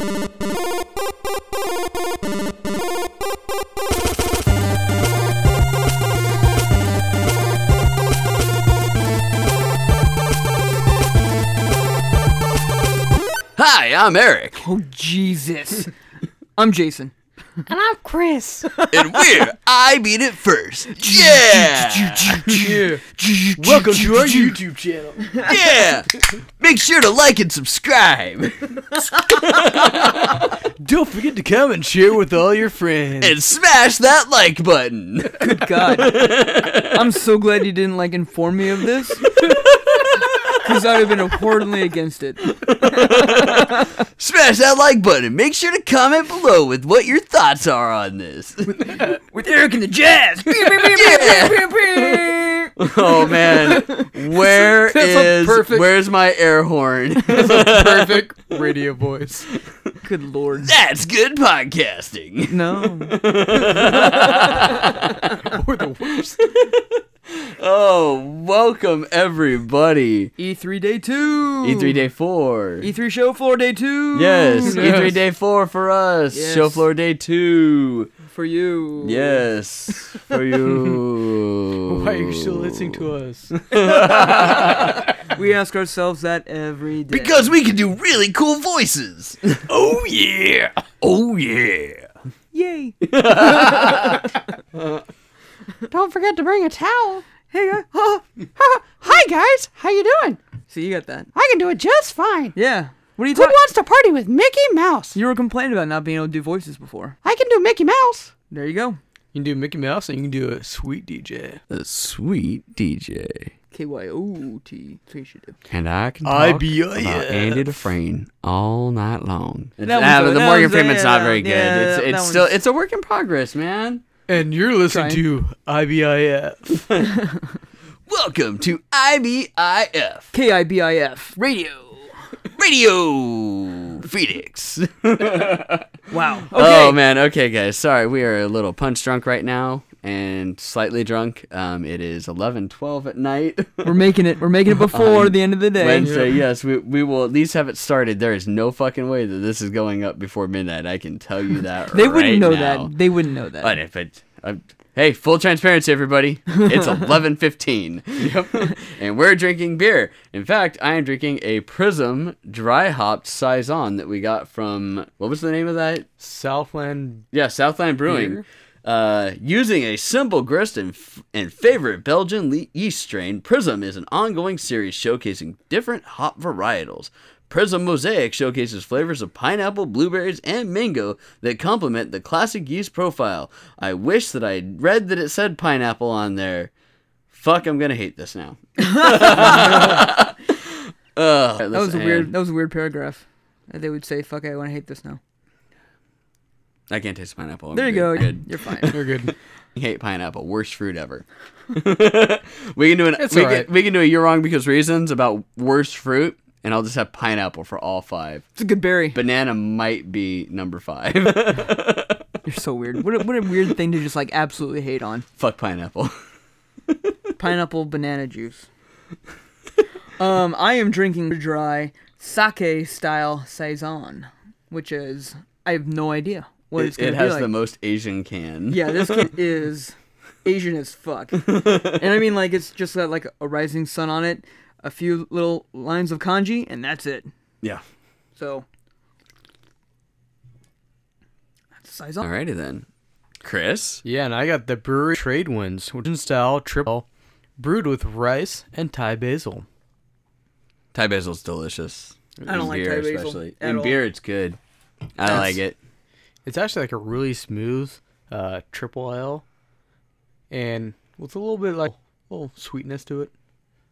Hi, I'm Eric, Oh Jesus! I'm Jason. And I'm Chris. and we're I Beat It First. Yeah! Yeah. Welcome to our YouTube channel. Yeah! Make sure to like and subscribe, Don't forget to come and share with all your friends. and smash that like button. Good God! I'm so glad you didn't like inform me of this, because I would have been abhorrently against it. Smash that like button. Make sure to comment below with what your thoughts are on this. With Eric and the Jazz. Oh man, where That's a is perfect- where's my air horn? It's a perfect radio voice. Good Lord. That's good podcasting. No. Or the worst. Oh, welcome everybody. E3 Day Two. E3 Day 4. E3 Show Floor Day Two. Yes, Yes. E3 Day 4 for us. Yes. Show floor day 2. For you. Yes, for you. Why are you still listening to us? We ask ourselves that every day. Because we can do really cool voices. oh yeah. Oh yeah. Yay. Don't forget to bring a towel. Hey guys. Hi guys, how you doing? See, you got that. I can do it just fine. Yeah. What are you Who talking? wants to party with Mickey Mouse? You were complaining about not being able to do voices before. I can do Mickey Mouse. There you go. You can do Mickey Mouse and you can do a sweet DJ. A sweet DJ. K Y O T. So you should do. And I can I talk be- about yeah. Andy Dufresne all night long. It's, That was ah, a- but the that Morgan was a- Freeman's not very good. yeah, it's that it's one's- still it's a work in progress, man. And you're listening Trying. to IBIF. Welcome to IBIF K I B I F. Radio. Radio Phoenix. Wow. Oh, okay. Oh man, okay guys, sorry, we are a little punch drunk right now and slightly drunk. Um, it is 11:12 at night. We're making it. We're making it before the end of the day. Wednesday, yes, we, we will at least have it started. There is no fucking way that this is going up before midnight. I can tell you that. They wouldn't know now. that. They wouldn't know that. But if it, uh, hey, full transparency, everybody, it's eleven fifteen, yep. and we're drinking beer. In fact, I am drinking a Prism dry hopped saison that we got from what was the name of that? Southland. Yeah, Southland Brewing. Beer? Uh, using a simple grist and, f- and favorite Belgian le- yeast strain, Prism is an ongoing series showcasing different hop varietals. Prism Mosaic showcases flavors of pineapple, blueberries, and mango that complement the classic yeast profile. I wish that I read that it said pineapple on there. Fuck, I'm gonna hate this now. Ugh. that was a weird. That was a weird paragraph. Uh, They would say, "Fuck, I want to hate this now." I can't taste pineapple. I'm There you good. go. Good. You're fine. You're good. hate pineapple. Worst fruit ever. we can do an It's we, alright. can, we can do a you're wrong because reasons about worst fruit, and I'll just have pineapple for all five. It's a good berry. Banana might be number five. You're so weird. What a, what a weird thing to just like absolutely hate on. Fuck pineapple. Pineapple banana juice. Um, I am drinking dry sake style saison, which is I have no idea what it's It, gonna it be has like. the most Asian can. Yeah, this kid is Asian as fuck. and I mean, like, it's just got, like, a rising sun on it, a few little lines of kanji, and that's it. Yeah. So. That's Saison. Alrighty then. Chris. Yeah, and I got the Bruery trade winds, which is style triple, brewed with rice and Thai basil. Thai basil's delicious. I don't In like beer, Thai basil especially. at In all. beer, it's good. I That's- like it. It's actually like a really smooth uh, triple ale, and with a little bit like a little sweetness to it.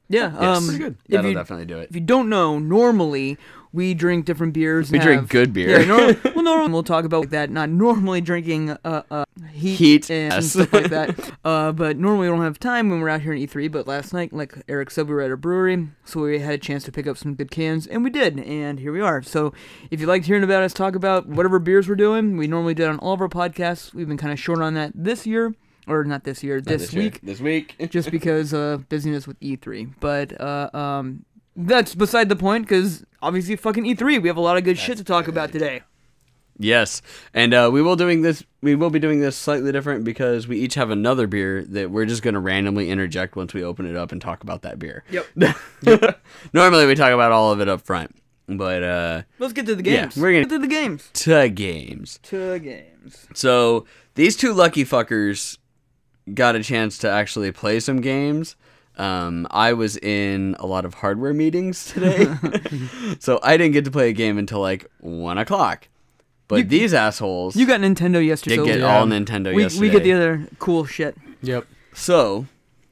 Yeah, Yes. um, Pretty good. If That'll you, definitely do it. if you don't know, normally we drink different beers. We drink good beer. Yeah, nor- well, normally we'll talk about that. Not normally drinking uh, uh, heat, Heat, and yes. stuff like that. Uh, but normally we don't have time when we're out here in E3. But last night, like Eric said, we were at a brewery, so we had a chance to pick up some good cans, and we did, and here we are. So if you liked hearing about us talk about whatever beers we're doing, we normally did on all of our podcasts. We've been kind of short on that this year, or not this year, Not this, year. week This week. just because uh busyness with E3. But uh um that's beside the point because obviously fucking E3. We have a lot of good shit to talk about today. Yes, and uh, we will doing this. We will be doing this slightly different because we each have another beer that we're just going to randomly interject once we open it up and talk about that beer. Yep. Normally we talk about all of it up front, but uh, Let's get to the Yeah, games. we're gonna- get to the games. to games. To games. So these two lucky fuckers got a chance to actually play some games. Um, I was in a lot of hardware meetings today, so I didn't get to play a game until like one o'clock. But these assholes You got Nintendo yesterday. did so get Yeah. all Nintendo we, yesterday. we get the other cool shit. Yep. so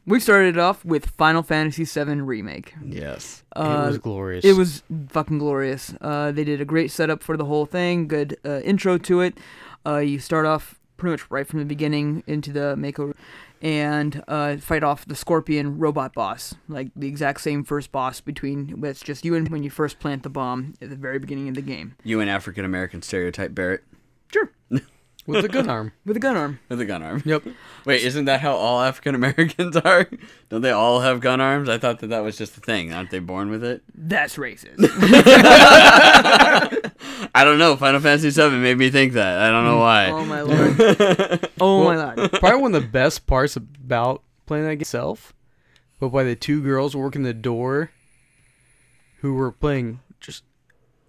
We started it off with Final Fantasy VII Remake. yes, Uh, it was glorious. It was fucking glorious. Uh, they did a great setup for the whole thing. Good uh, intro to it. Uh, you start off pretty much right from the beginning into the Mako, and uh, fight off the Scorpion robot boss, like the exact same first boss between. It's just you and when you first plant the bomb at the very beginning of the game. you an African American stereotype, Barret, with a gun arm. with a gun arm. with a gun arm. Yep. Wait, isn't that how all African Americans are? Don't they all have gun arms? I thought that that was just a thing. Aren't they born with it? That's racist. I don't know. Final Fantasy VII made me think that. I don't know why. oh my lord. Oh my lord. Probably one of the best parts about playing that game itself, but by the two girls working the door, who were playing just,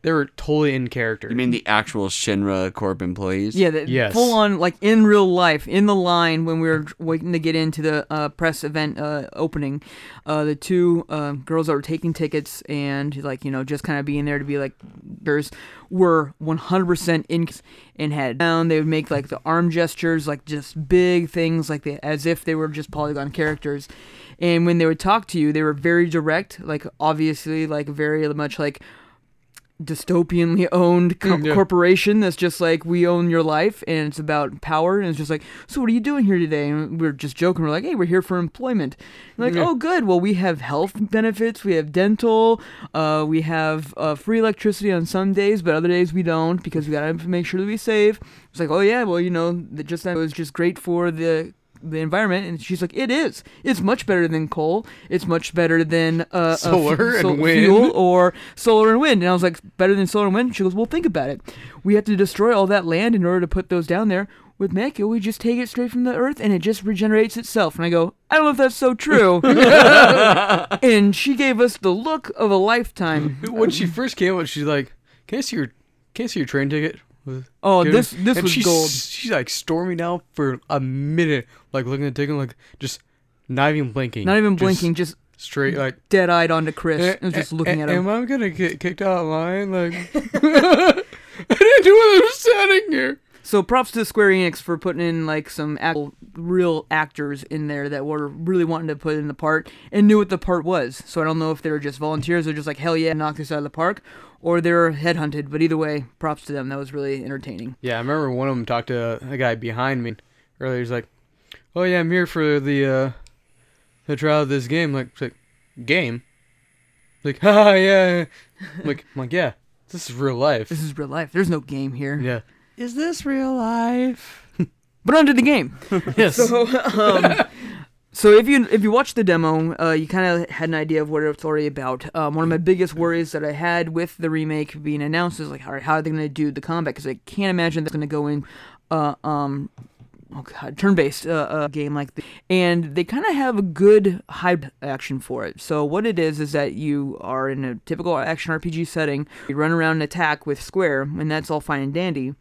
they were totally in character. You mean the actual Shinra Corp employees? Yeah, the Yes. full on like in real life, in the line when we were waiting to get into the uh, press event uh, opening, uh, the two uh, girls that were taking tickets and like you know just kind of being there to be like girls were 100% in and had down. They would make like the arm gestures, like just big things, like they, as if they were just polygon characters. And when they would talk to you, they were very direct, like obviously, like very much like dystopianly owned Mm, yeah. corporation that's just like we own your life and it's about power and it's just like so what are you doing here today? And we're just joking. We're like hey we're here for employment. And like Yeah. oh good. Well we have health benefits. We have dental. Uh, we have uh, free electricity on some days but other days we don't because we gotta make sure that we save. It's like oh yeah. Well you know that just that was just great for the the environment and she's like it is it's much better than coal it's much better than uh, Solar and fu- wind. fuel or solar and wind. And I was like, better than solar and wind? She goes, well, think about it. We have to destroy all that land in order to put those down there. With Mako, we just take it straight from the earth and it just regenerates itself. And I go, I don't know if that's so true. and she gave us the look of a lifetime. when she first came out, she's like, "Can I see your, can I see your train ticket?" With- Oh, this this and was she's, gold. She's like storming out for a minute, like looking at the ticket, like just not even blinking. Not even blinking, just straight like. dead eyed onto Chris. "Eh, and just looking eh, at him. Am I gonna get kicked out of line? Like, I didn't do what I was standing here. So props to Square Enix for putting in like some actual real actors in there that were really wanting to put in the part and knew what the part was. So I don't know if they were just volunteers or just like hell yeah, knock this out of the park, or they were headhunted. But either way, props to them. That was really entertaining. Yeah, I remember one of them talked to a guy behind me earlier. He's like, "Oh yeah, I'm here for the uh, the trial of this game." Like, like game. Like, haha, yeah. Like, I'm like, yeah, this is real life. This is real life. There's no game here. Yeah. Is this real life? But onto the game. Yes. So, um, so if you if you watch the demo, uh, you kind of had an idea of what it's already about. Um, one of my biggest worries that I had with the remake being announced is like, all right, how are they going to do the combat? Because I can't imagine they're going to go in, uh, um, oh god, turn-based uh, uh, game like this. And they kind of have a good hybrid action for it. So what it is is that you are in a typical action RPG setting. You run around and attack with square, and that's all fine and dandy.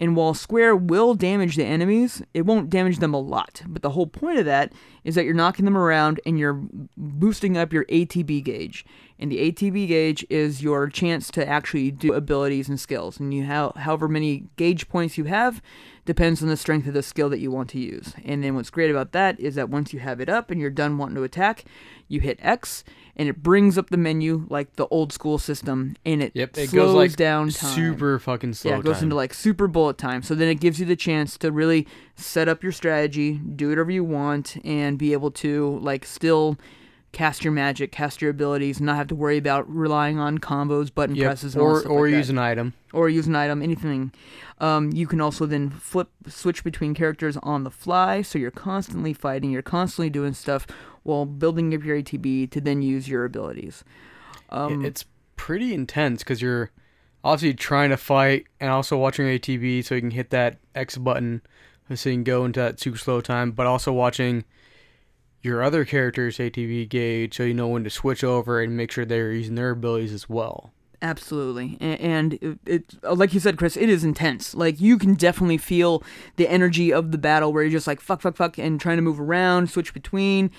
And while Square will damage the enemies, it won't damage them a lot. But the whole point of that is that you're knocking them around and you're boosting up your ATB gauge. And the ATB gauge is your chance to actually do abilities and skills. And you have however many gauge points you have depends on the strength of the skill that you want to use. And then what's great about that is that once you have it up and you're done wanting to attack, you hit X and it brings up the menu like the old school system and it Yep. It slows goes like down time. super fucking slow. Yeah, it goes time. into like super bullet time. So then it gives you the chance to really set up your strategy, do whatever you want, and be able to like still cast your magic, cast your abilities, not have to worry about relying on combos, button Yep, presses, or or like that use an item. or use an item, anything. Um, you can also then flip, switch between characters on the fly, so you're constantly fighting, you're constantly doing stuff while building up your ATB to then use your abilities. Um, it's pretty intense because you're obviously trying to fight and also watching ATB so you can hit that X button so you can go into that super slow time, but also watching your other character's ATB gauge so you know when to switch over and make sure they're using their abilities as well. Absolutely, and it, it, like you said, Chris, it is intense. Like you can definitely feel the energy of the battle, where you're just like fuck, fuck, fuck, and trying to move around, switch between.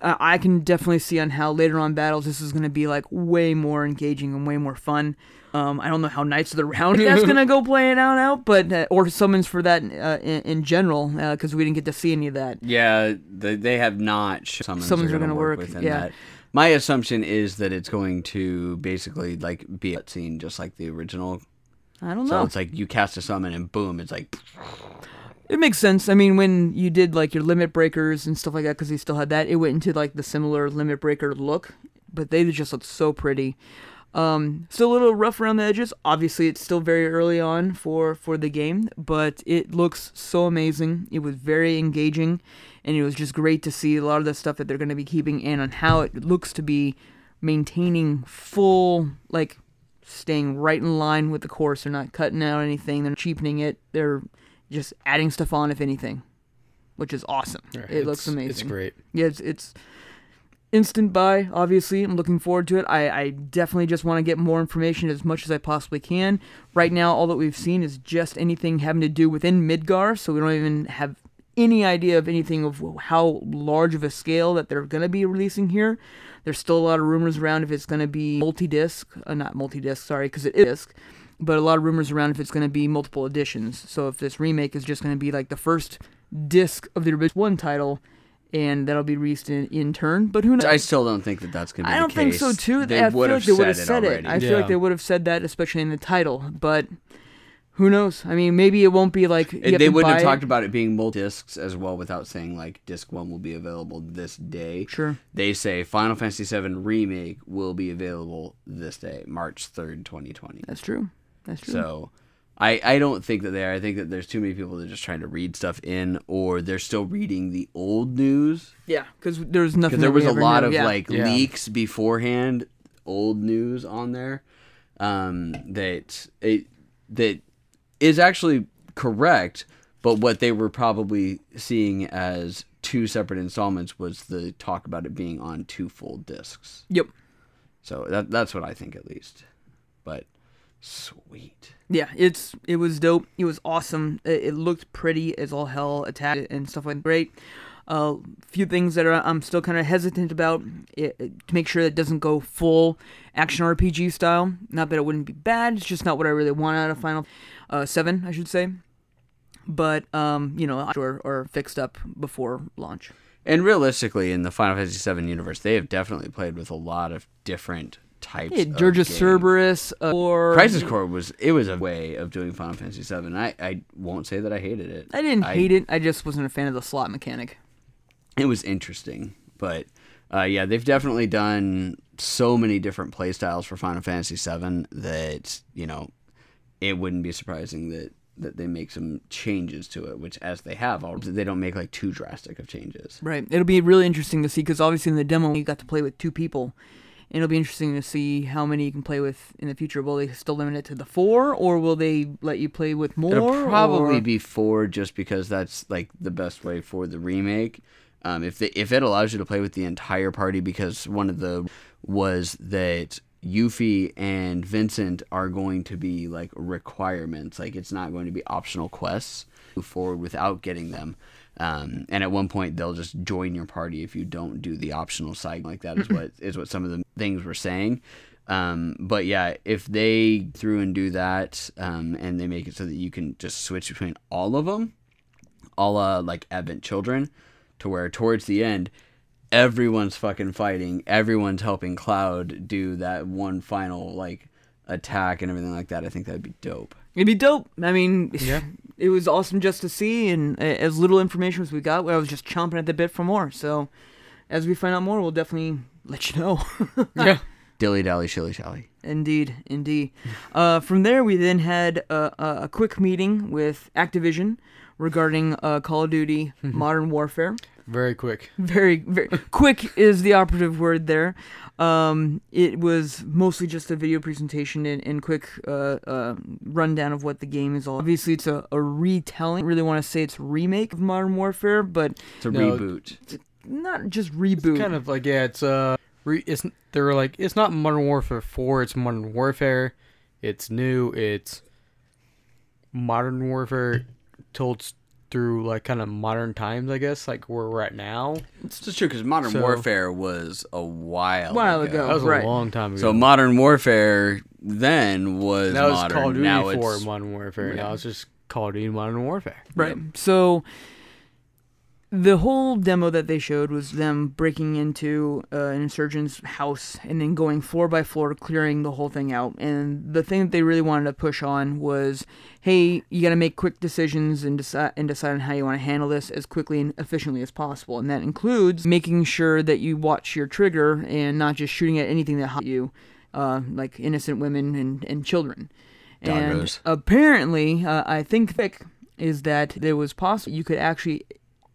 Uh, I can definitely see on how later on battles this is going to be like way more engaging and way more fun. Um, I don't know how Knights of the Round that's going to go playing out out, but uh, or summons for that uh, in, in general because we didn't get to see any of that. Yeah, they, they have not summons, Summons are are gonna work, work, within yeah. that. My assumption is that it's going to basically like be a scene just like the original. I don't So know. it's like you cast a summon and boom, it's like It makes sense. I mean, when you did like your limit breakers and stuff like that, because he still had that, it went into like the similar limit breaker look, but they just looked so pretty. Um, still a little rough around the edges. Obviously, it's still very early on for for the game, but it looks so amazing. It was very engaging, and it was just great to see a lot of the stuff that they're going to be keeping in on how it looks to be maintaining full like staying right in line with the course. They're not cutting out anything. They're cheapening it. They're just adding stuff on, if anything, which is awesome. it looks amazing. It's great. Yeah, it's, it's instant buy. Obviously, I'm looking forward to it. I, I definitely just want to get more information as much as I possibly can. Right now, all that we've seen is just anything having to do within Midgar, so we don't even have any idea of anything of how large of a scale that they're going to be releasing here. There's still a lot of rumors around if it's going to be multi-disc, uh, not multi-disc, sorry, because it is disc, but a lot of rumors around if it's going to be multiple editions. So if this remake is just going to be like the first disc of the original one title, and that'll be released in, in turn. But who knows? I still don't think that that's going to be I don't think case. so too. They I would feel have like they would have said said it it. already. I feel like they would have said that, especially in the title. But who knows? I mean, maybe it won't be like you It- they wouldn't have buy talked about it being multi discs as well without saying like disc one will be available this day. Sure. They say Final Fantasy VII Remake will be available this day, March third, twenty twenty. That's true. That's true. So, I I don't think that they are. I think that there's too many people that are just trying to read stuff in, or they're still reading the old news. yeah, because there's nothing. Because there was a lot knew. of Yeah. like Yeah. leaks beforehand, old news on there, um, that it that is actually correct. But what they were probably seeing as two separate installments was the talk about it being on two full discs. Yep. So that that's what I think at least. But sweet. Yeah, it's it was dope. It was awesome. It, it looked pretty as all hell, attack and stuff like that. great. A uh, few things that are, I'm still kind of hesitant about it, it- to make sure that it doesn't go full action RPG style. Not that it wouldn't be bad. It's just not what I really want out of Final uh, Seven, I should say. But um, you know, or, or fixed up before launch. And realistically, in the Final Fantasy VII universe, they have definitely played with a lot of different types. Yeah, of Cerberus uh, or Crisis Core was it was a way of doing Final Fantasy VII. I I won't say that I hated it. I didn't I- hate it. I just wasn't a fan of the slot mechanic. It was interesting, but uh, yeah, they've definitely done so many different playstyles for Final Fantasy VII that you know it wouldn't be surprising that that they make some changes to it. Which, as they have, they don't make like too drastic of changes. Right. It'll be really interesting to see because obviously in the demo you got to play with two people. And it'll be interesting to see how many you can play with in the future. Will they still limit it to the four, or will they let you play with more? It'll probably or- be four, just because that's like the best way for the remake. Um, if they, if it allows you to play with the entire party, because one of the was that Yuffie and Vincent are going to be like requirements, like it's not going to be optional quests. Move forward without getting them. Um, and at one point they'll just join your party if you don't do the optional side like that is what is what some of the things were saying. Um, but yeah, if they through and do that, um, and they make it so that you can just switch between all of them, a la like Advent Children, to where towards the end, everyone's fucking fighting, everyone's helping Cloud do that one final like attack and everything like that. I think that'd be dope. It'd be dope. I mean, Yeah. it was awesome just to see, and uh, as little information as we got, I was just chomping at the bit for more. So, as we find out more, we'll definitely let you know. yeah. Dilly dally shilly shally. Indeed, indeed. Uh, from there, we then had a, a, a quick meeting with Activision regarding uh, Call of Duty Modern Warfare. Very quick. very very quick is the operative word there um, it was mostly just a video presentation and, and quick uh, uh, rundown of what the game is all obviously it's a, a retelling I really want to say it's a remake of modern warfare but It's a No. reboot. not just reboot It's Kind of like yeah, it's uh, re- it's they're like it's not Modern Warfare Four, it's Modern Warfare. It's new. It's Modern Warfare told s- through like kind of modern times, I guess, like where we're at now. It's just true because Modern So- Warfare was a while While ago. ago. That was right. a long time ago. So Modern Warfare then was that was modern. Call of Duty now for it's Modern Warfare. Yeah. Now it's just Call of Duty Modern Warfare. Right. So the whole demo that they showed was them breaking into uh, an insurgent's house and then going floor by floor, clearing the whole thing out. And the thing that they really wanted to push on was, hey, you got to make quick decisions and decide and decide on how you want to handle this as quickly and efficiently as possible. And that includes making sure that you watch your trigger and not just shooting at anything that hits you, uh, like innocent women and, and children. And Doggos. apparently, uh, I think thick is that there was possible you could actually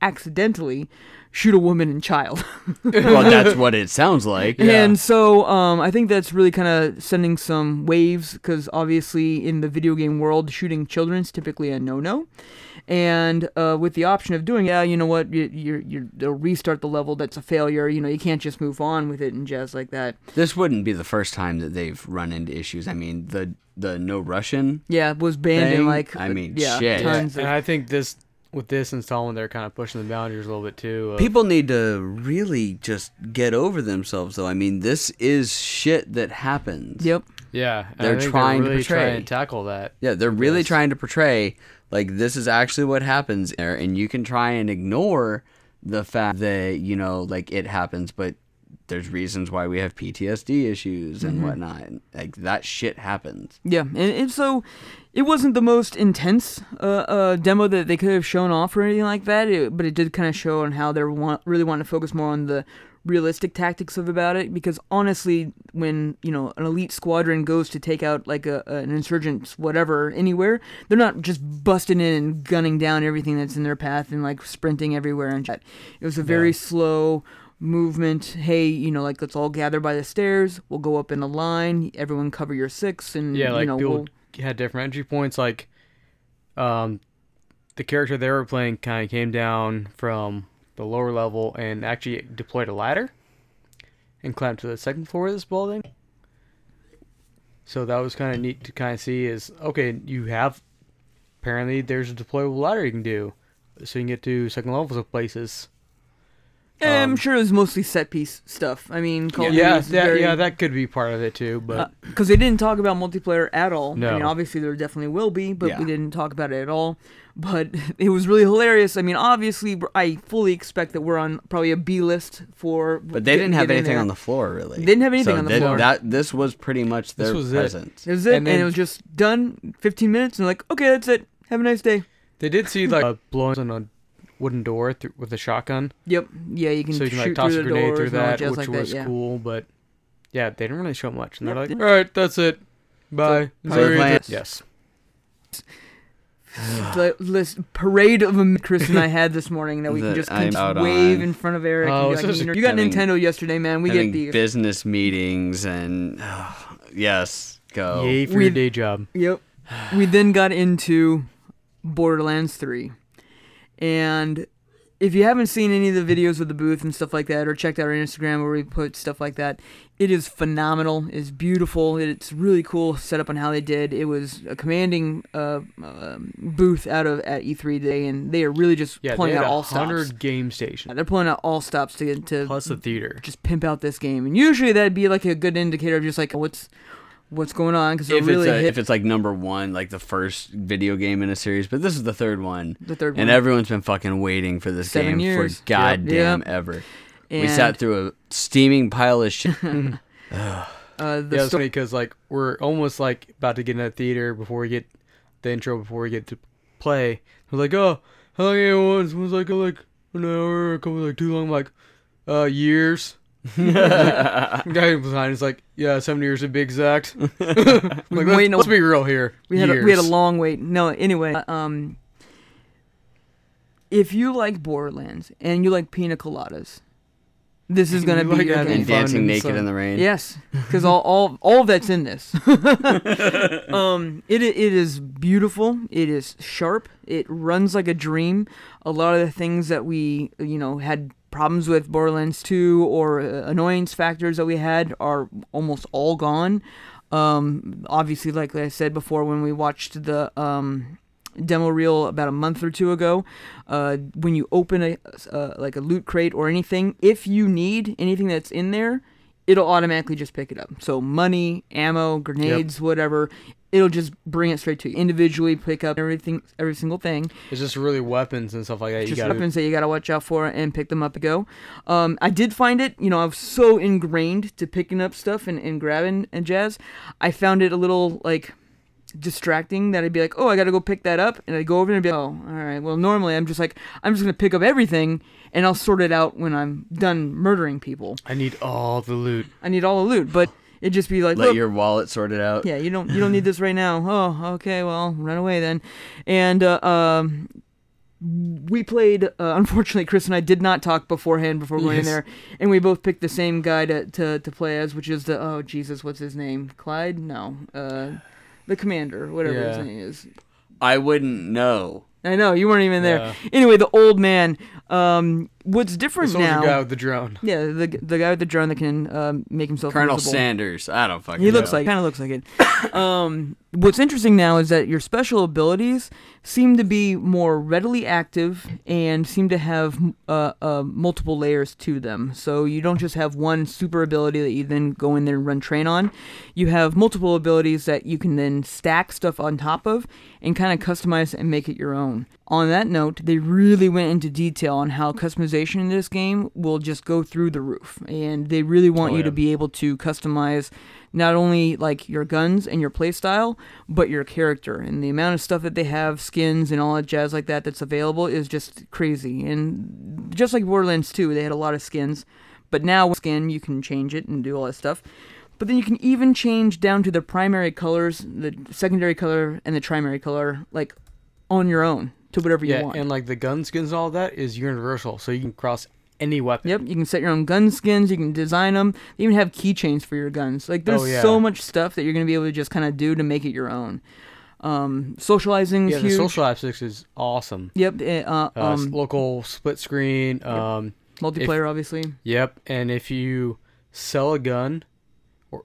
accidentally shoot a woman and child. well, that's what it sounds like. Yeah. And so um, I think that's really kind of sending some waves because obviously in the video game world, shooting children is typically a no-no. And uh, with the option of doing, yeah, you know what, you, you're, you're, they'll restart the level. That's a failure. You know, you can't just move on with it and jazz like that. This wouldn't be the first time that they've run into issues. I mean, the the no Russian. Yeah, was banned in like I mean, yeah, shit. tons and of I think this with this installment, they're kind of pushing the boundaries a little bit too. of- People need to really just get over themselves, though. I mean, this is shit that happens. Yep. yeah, They're I think trying to really portray. trying to tackle that. Yeah, they're really Yes. trying to portray like this is actually what happens there, and you can try and ignore the fact that you know like it happens, but there's reasons why we have PTSD issues and mm-hmm. whatnot. Like that shit happens. Yeah, and, and so it wasn't the most intense uh, uh, demo that they could have shown off or anything like that, it, but it did kind of show on how they want really wanting to focus more on the realistic tactics of about it. Because honestly, when you know an elite squadron goes to take out like a, an insurgent whatever anywhere, they're not just busting in and gunning down everything that's in their path and like sprinting everywhere and shit. It was a very Yeah. slow movement hey you know like let's all gather by the stairs we'll go up in a line everyone cover your six and Yeah, like you know people we'll, had different entry points. Like, um, the character they were playing kind of came down from the lower level and actually deployed a ladder and climbed to the second floor of this building. So that was kind of neat to kind of see. Is okay, you have apparently there's a deployable ladder you can do, so you can get to second levels of places. Eh, I'm Um, sure it was mostly set piece stuff. I mean, Call of yeah, Duty is that, very, yeah, that could be part of it too. But because they didn't talk about multiplayer at all. I No. mean, obviously there definitely will be, but Yeah. we didn't talk about it at all. But it was really hilarious. I mean, obviously I fully expect that we're on probably a B list for. But they didn't have anything on the floor, really. They didn't have anything So on the that- floor. That this was pretty much This their was it. present. It was it, and, and then- it was just done. 15 minutes, and like, okay, that's it. Have a nice day. they did see like uh, blowing on a wooden door through, with a shotgun. Yep. Yeah, you can so you shoot can like toss through a the grenade doors through and that, jazz which like was that. Yeah. cool. But yeah, they didn't really show much, and they're like, "All right, that's it, bye." So, So Sorry, playing- yes, the list parade of them Chris and I had this morning that we can That just, can just out wave on. in front of Eric. Oh, and be like, you, you got having- Nintendo yesterday, man. We get the business meetings and yes, go. yay for We- your day job. Yep. We then got into Borderlands 3. And if you haven't seen any of the videos with the booth and stuff like that, or checked out our Instagram where we put stuff like that, it is phenomenal. It's beautiful. It's really cool setup on how they did. It was a commanding uh, um booth out of at E3 today, and they are really just Yeah, pulling out all stops. hundred game stations They're pulling out all stops to get to plus the theater. just pimp out this game. And usually that'd be like a good indicator of just like what's what's going on because they're If really it's a, hit if it's like number one, like the first video game in a series, but this is the third one, the third one. and everyone's been fucking waiting for this Seven game years. for goddamn Yep. ever. We sat through a steaming pile of shit. uh, Yeah, it's sto- funny because like we're almost like about to get in that theater before we get the intro before we get to play. We're like, oh, how long it was? It was like like an hour, a couple like too long, like uh years. The guy behind is like, yeah, seven years to be exact. like, let's, let's be real here. we had a, we had a long wait. No, anyway, uh, um, if you like Borderlands and you like pina coladas, this is gonna You be like your having And game. fun dancing in the naked sun. in the rain. Yes, because all, all all of that's in this. um, it it is beautiful. It is sharp. It runs like a dream. A lot of the things that we you know had problems with Borderlands 2 or uh, annoyance factors that we had are almost all gone. Um, obviously, like I said before, when we watched the um, demo reel about a month or two ago, uh, when you open a uh, like a loot crate or anything, if you need anything that's in there, it'll automatically just pick it up. So money, ammo, grenades, whatever, it'll just bring it straight to you. Individually pick up everything, every single thing. It's just really weapons and stuff like that. You Just gotta weapons that you gotta watch out for and pick them up and go. Um, I did find it, you know, I was so ingrained to picking up stuff and, and grabbing and jazz. I found it a little like distracting that I'd be like, oh, I gotta go pick that up, and I'd go over and be like, oh, all right. Well, normally I'm just like, I'm just gonna pick up everything and I'll sort it out when I'm done murdering people. I need all the loot. I need all the loot, but it'd just be like, Let your wallet sort it out. yeah, you don't you don't need this right now. Oh, okay, well, run away then. And uh, um, we played. Uh, unfortunately, Chris and I did not talk beforehand before going in there, and we both picked the same guy to, to to play as, which is the oh Jesus, what's his name? Clyde? No, uh, the commander, whatever his name is. I wouldn't know. I know you weren't even there. Yeah. Anyway, the old man. Um, what's different This now? the guy with the drone. yeah, the the guy with the drone that can um, make himself Colonel invisible. Sanders. I don't fucking He know. looks like kind of looks like it. um, what's interesting now is that your special abilities seem to be more readily active and seem to have uh, uh, multiple layers to them. So you don't just have one super ability that you then go in there and run train on. You have multiple abilities that you can then stack stuff on top of and kind of customize and make it your own. On that note, they really went into detail on how customization in this game will just go through the roof, and they really want Oh, you to be able to customize not only like your guns and your playstyle, but your character. And the amount of stuff that they have, skins and all that jazz like that that's available is just crazy. And just like Borderlands 2, they had a lot of skins, but now with skin you can change it and do all that stuff. But then you can even change down to the primary colors, the secondary color, and the primary color, like on your own to whatever you Yeah, want. and like the gun skins and all that is universal, so you can cross any weapon. Yep, you can set your own gun skins. You can design them. They even have keychains for your guns. Like there's Oh, yeah. so much stuff that you're gonna be able to just kind of do to make it your own. Um, socializing is Yeah, the huge. social aspects is awesome. Yep. eh, Uh, Uh, um, local split screen. Um, multiplayer, obviously. Yep, and if you sell a gun or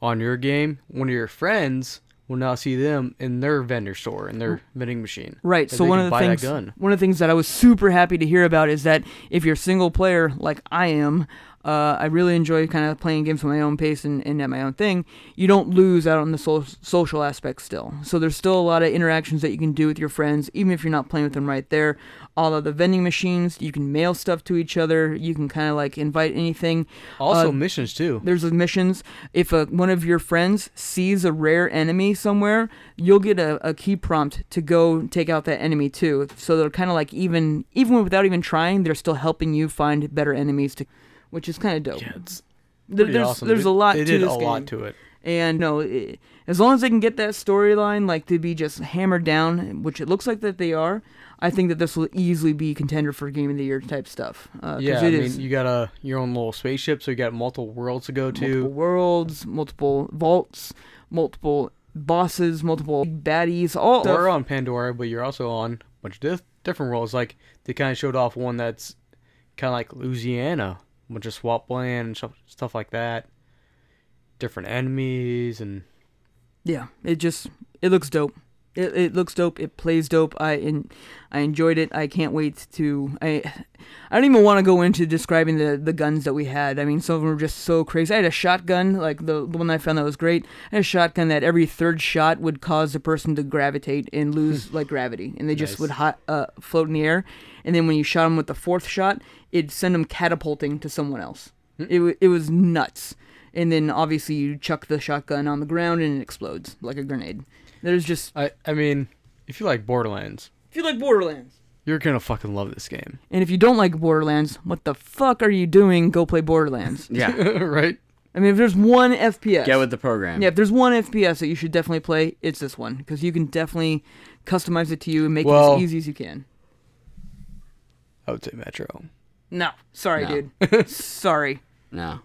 on your game, one of your friends will now see them in their vendor store in their vending machine. Right. So one of the things, gun. one of the things that I was super happy to hear about is that if you're a single player like I am, uh, I really enjoy kind of playing games at my own pace and, and at my own thing. You don't lose out on the so- social aspect still. So there's still a lot of interactions that you can do with your friends, even if you're not playing with them right there. All of the vending machines, you can mail stuff to each other. You can kind of like invite anything. Also Uh, missions too. There's missions. If uh one of your friends sees a rare enemy somewhere, you'll get a, a key prompt to go take out that enemy too. So they're kind of like even even without even trying, they're still helping you find better enemies to, which is kind of dope. Yeah, it's pretty there's awesome. there's a lot They to did this a game. lot to it. And no, i as long as they can get that storyline like to be just hammered down, which it looks like that they are, I think that this will easily be contender for game of the year type stuff. Uh, yeah, it I is mean, you got a your own little spaceship, so you got multiple worlds to go to, multiple worlds, multiple vaults, multiple bosses, multiple baddies, all We're on Pandora, but you're also on a bunch of dif- different worlds. Like they kind of showed off one that's kind of like Louisiana, a bunch of swamp land and stuff, stuff like that. Different enemies and Yeah, it just it looks dope. It, it looks dope. It plays dope. I in, I enjoyed it. I can't wait to. I I don't even want to go into describing the the guns that we had. I mean, some of them were just so crazy. I had a shotgun, like the, the one I found that was great. I had a shotgun that every third shot would cause the person to gravitate and lose like gravity, and they just Nice. would hot, uh, float in the air. And then when you shot them with the fourth shot, it'd send them catapulting to someone else. It it was nuts. And then obviously you chuck the shotgun on the ground and it explodes like a grenade. There's just I I mean, if you like Borderlands, if you like Borderlands. you're gonna fucking love this game, And if you don't like Borderlands, what the fuck are you doing? Go play Borderlands. Yeah. right? I mean, if there's one FPS, Get with the program. yeah, if there's one FPS that you should definitely play, it's this one because you can definitely customize it to you and make it Well- as easy as you can. I would say Metro. No, sorry, No. dude. sorry. No.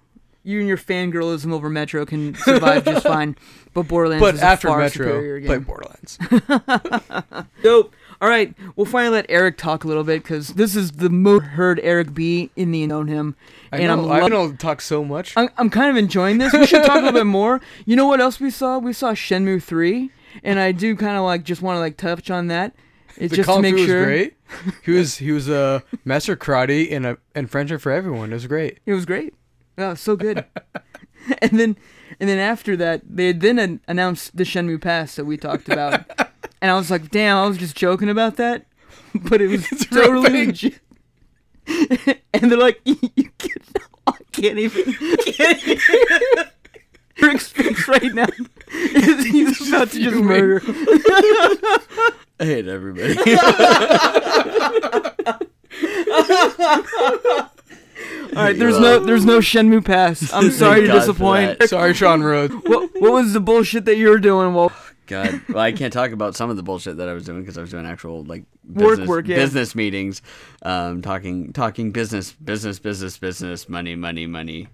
You and your fangirlism over Metro can survive just fine, but Borderlands But is a after far Metro, superior play. Borderlands. Dope. All right, we'll finally let Eric talk a little bit because this is the most heard Eric be in the known him, I and know. I'm I lo- don't talk so much. I'm, I'm kind of enjoying this. We should talk a little bit more. You know what else we saw? We saw Shenmue 3, and I do kind of like just want to like touch on that. It's the just Kung to make Fu sure was great. He was he was a master karate and a and friendship for everyone. It was great. it was great. Oh, so good. and then and then after that, they had then an- announced the Shenmue Pass that we talked about, and I was like, damn, I was just joking about that, but it was It's a real totally thing. legit. and they're like, you can't, I can't even. Can't even. Face right now is he's about to just fuming. murder. I hate everybody. All right, there's no there's no Shenmue Pass. I'm sorry to God for disappoint. that. Sorry, Sean Rhodes. What what was the bullshit that you were doing? Well, God, well, I can't talk about some of the bullshit that I was doing because I was doing actual like Work, business, work, yeah. business meetings, um, talking, talking business, business, business, business, money, money, money.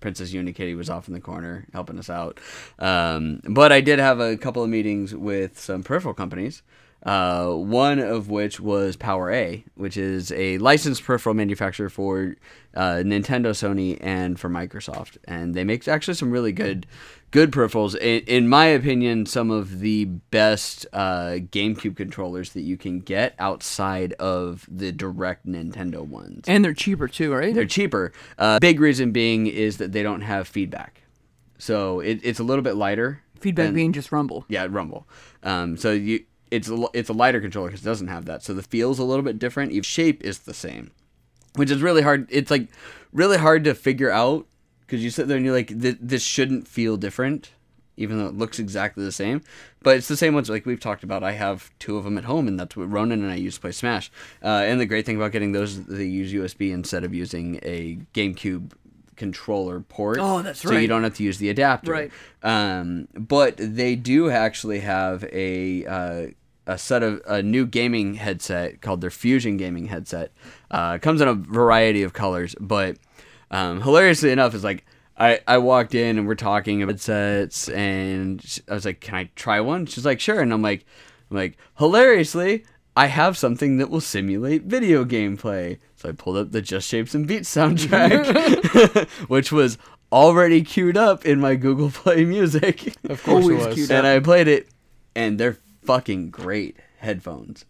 Princess Unikitty was off in the corner helping us out, um, but I did have a couple of meetings with some peripheral companies. Uh, one of which was PowerA, which is a licensed peripheral manufacturer for uh, Nintendo, Sony, and for Microsoft, and they make actually some really good, good peripherals. In, in my opinion, some of the best uh, GameCube controllers that you can get outside of the direct Nintendo ones. and they're cheaper too, right? They're cheaper. Uh, big reason being is that they don't have feedback, so it, it's a little bit lighter. Feedback than- being just rumble. yeah, Rumble. Um, so you it's a, it's a lighter controller because it doesn't have that. So the feel's a little bit different. Even shape is the same, which is really hard. It's like really hard to figure out because you sit there and you're like, "Th- this shouldn't feel different, even though it looks exactly the same. But it's the same ones like we've talked about. I have two of them at home, and that's what Ronan and I use to play Smash. Uh, and the great thing about getting those, they use USB instead of using a GameCube controller port. Oh, that's So you don't have to use the adapter. Right. Um, but they do actually have a uh, a set of a new gaming headset called their Fusion gaming headset. Uh, it comes in a variety of colors, but um, hilariously enough, is like. I, I walked in and we're talking about headsets and I was like, "Can I try one?" She's like, "Sure." And I'm like, I'm like, hilariously, I have something that will simulate video gameplay. So I pulled up the Just Shapes and Beats soundtrack, which was already queued up in my Google Play Music. Of course Always it was. cute. and I played it, and they're fucking great headphones.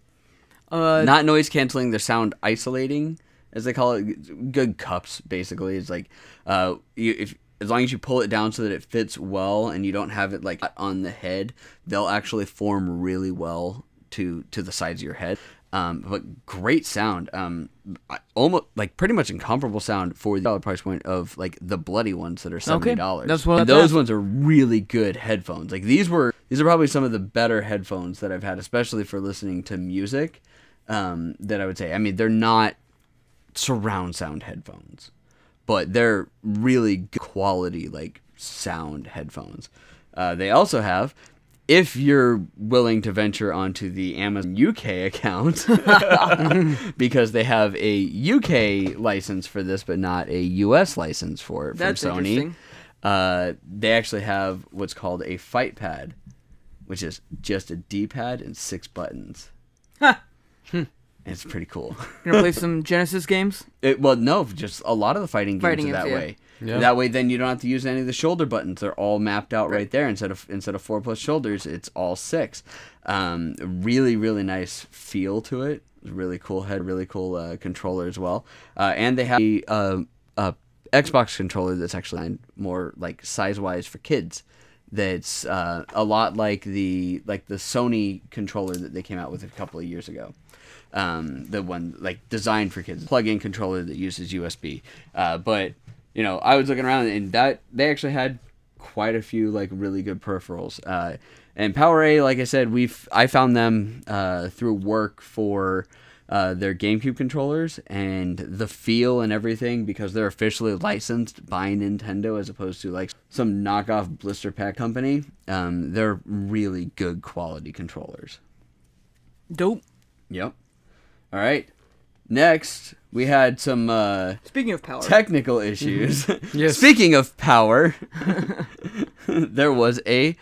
Uh, Not noise canceling, they're sound isolating, as they call it. Good cups, basically. It's like, uh, you if as long as you pull it down so that it fits well and you don't have it like on the head, they'll actually form really well to to the sides of your head. Um, but great sound. Um, almost like pretty much incomparable sound for the dollar price point of like the bloody ones that are seventy dollars. that's what And those ones are really good headphones. Like these were these are probably some of the better headphones that I've had, especially for listening to music. Um, that I would say. I mean, they're not surround sound headphones, but they're really good quality like sound headphones. Uh, they also have, if you're willing to venture onto the Amazon UK account, because they have a UK license for this, but not a US license for it from That's Sony. Uh, they actually have what's called a fight pad, which is just a D-pad and six buttons. Ha! And it's pretty cool. you gonna play some Genesis games? It, well, no, just a lot of the fighting games Fighting are that games, yeah. way. Yeah. That way, then you don't have to use any of the shoulder buttons. They're all mapped out right, there. Instead of instead of four plus shoulders, it's all six. Um, really, really nice feel to it. Really cool head. Really cool uh, controller as well. Uh, and they have a, uh, a Xbox controller that's actually more like size wise for kids. That's uh, a lot like the like the Sony controller that they came out with a couple of years ago um, the one like designed for kids, plug-in controller that uses USB. Uh, but you know, I was looking around and that they actually had quite a few like really good peripherals. Uh, and PowerA, like I said, we've I found them uh, through work for. Uh, their GameCube controllers and the feel and everything because they're officially licensed by Nintendo as opposed to like some knockoff blister pack company. Um, they're really good quality controllers. Dope. Yep. All right. Next, we had some uh, Speaking of power, technical issues. Yes. Speaking of power, there was a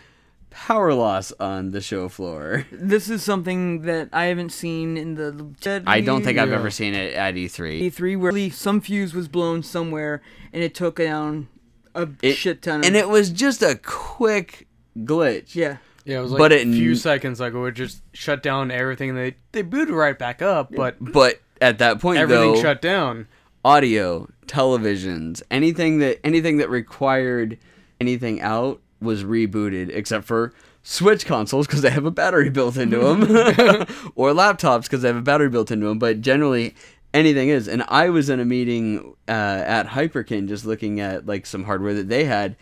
power loss on the show floor. this is something that I haven't seen in the. I don't think I've ever seen it at E E3. E3 where really some fuse was blown somewhere and it took down a It- shit ton. Of, And it was just a quick glitch. yeah, Yeah, it was like But a few seconds like it would just shut down everything. They they booted right back up, but But at that point, everything though, shut down. audio, televisions, anything that anything that required anything out was rebooted, except for Switch consoles because they have a battery built into them, or laptops because they have a battery built into them. But generally, anything is. And I was in a meeting uh, at Hyperkin just looking at like some hardware that they had.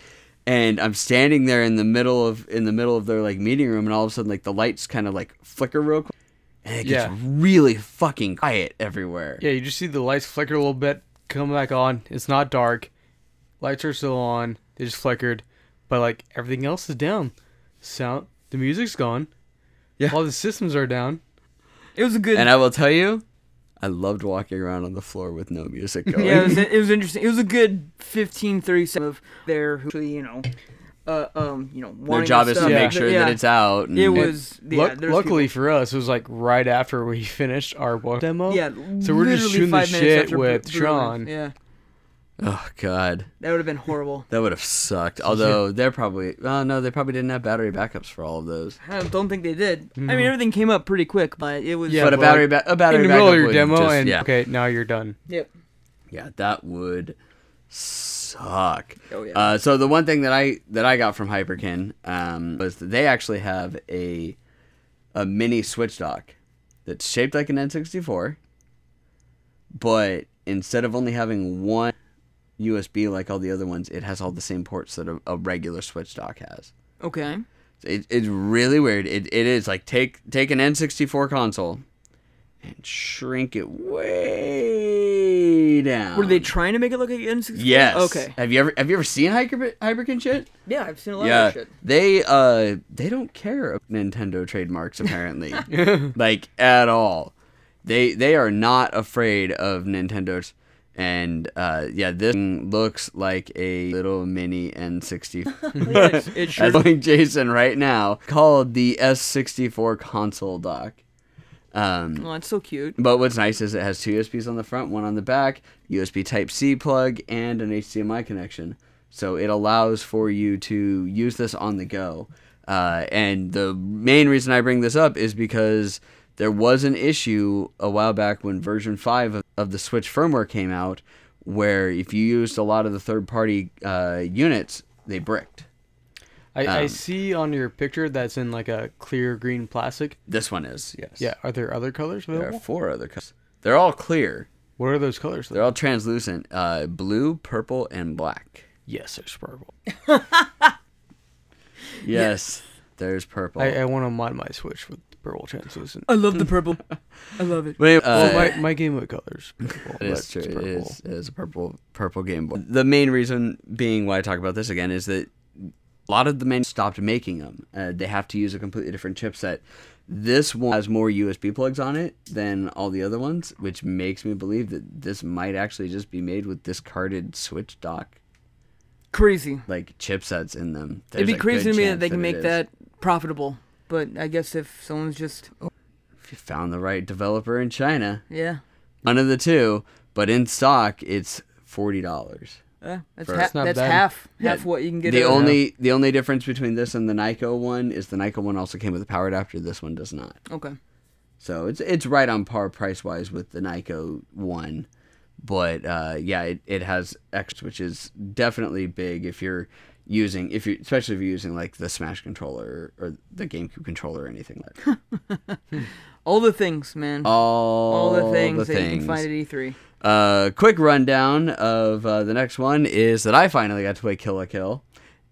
And I'm standing there in the middle of in the middle of their like meeting room, and all of a sudden like the lights kind of like flicker real quick, and it gets Yeah. really fucking quiet everywhere. Yeah, you just see the lights flicker a little bit, come back on. It's not dark. Lights are still on. They just flickered, but like everything else is down. Sound, the music's gone. Yeah. All the systems are down. it was a good. And I will tell you, I loved walking around on the floor with no music going. yeah, it was, it was interesting. It was a good 15, 30 seconds of their, who you know, uh, um, you know, Their job is to stuff. make sure yeah. that it's out. and- It was. Yeah, Luck- there's luckily for us, it was like right after we finished our book demo. yeah. So we're just shooting the shit with Sean. Yeah, Oh God, that would have been horrible. that would have sucked. Although they're probably, oh no, they probably didn't have battery backups for all of those. I don't think they did. I mean, everything came up pretty quick, but it was. Yeah, but a but, battery, ba- a battery in the middle of backup your demo, just- and yeah, okay, now you're done. Yep. yeah, that would suck. Oh yeah. Uh, so the one thing that I that I got from Hyperkin um, was that they actually have a a mini switch dock that's shaped like an N64, but instead of only having one USB like all the other ones, it has all the same ports that a, a regular switch dock has. okay. It, it's really weird. It, it is like take take an N64 console and shrink it way down. Were they trying to make it look like N64? Yes. Okay. Have you ever have you ever seen Hyper Hyperkin shit? Yeah, I've seen a lot yeah. of shit. They uh they don't care about Nintendo trademarks apparently. like at all. They they are not afraid of Nintendo's and uh yeah, this thing looks like a little mini N64. Yes, it sure I'm showing Jason right now called the S64 console dock. Um Oh, it's so cute. but what's nice is it has two USBs on the front, one on the back, USB Type C plug, and an HDMI connection. So it allows for you to use this on the go. Uh, and the main reason I bring this up is because there was an issue a while back when version 5 of, of the Switch firmware came out where if you used a lot of the third party uh, units, they bricked. I, I Um, see on your picture that's in like a clear green plastic. This one is, yes. Yeah, are there other colors available? There are four other colors. They're all clear. What are those colors? They're all translucent. Uh, blue, purple, and black. yes, there's purple. Yes, there's purple. I, I want to mod my Switch with purple translucent. I love the purple. I love it. But anyway, well, uh, my, my Game Boy color's purple. it is true. it's purple. is, it is a purple purple Game Boy. The main reason being why I talk about this again is that a lot of the men stopped making them. Uh, they have to use a completely different chipset. This one has more USB plugs on it than all the other ones, which makes me believe that this might actually just be made with discarded Switch dock Crazy. like chipsets in them. It'd be crazy to me that they can it make that profitable. But I guess if someone's just If you found the right developer in China, yeah, one of the two, but in stock it's forty dollars. uh, that's For- ha- It's that's bad. half Yeah, half what you can get. The at- only the only difference between this and the Nyko one is the Nyko one also came with a power adapter. This one does not. okay. So it's it's right on par price wise with the Nyko one, but uh, yeah, it, it has X, which is definitely big if you're using if you especially if you're using like the Smash controller or, the GameCube controller or anything like that. All the things, man. All, All the things the that you can things. find at E E3. Uh, quick rundown of uh, the next one is that I finally got to play Kill la Kill,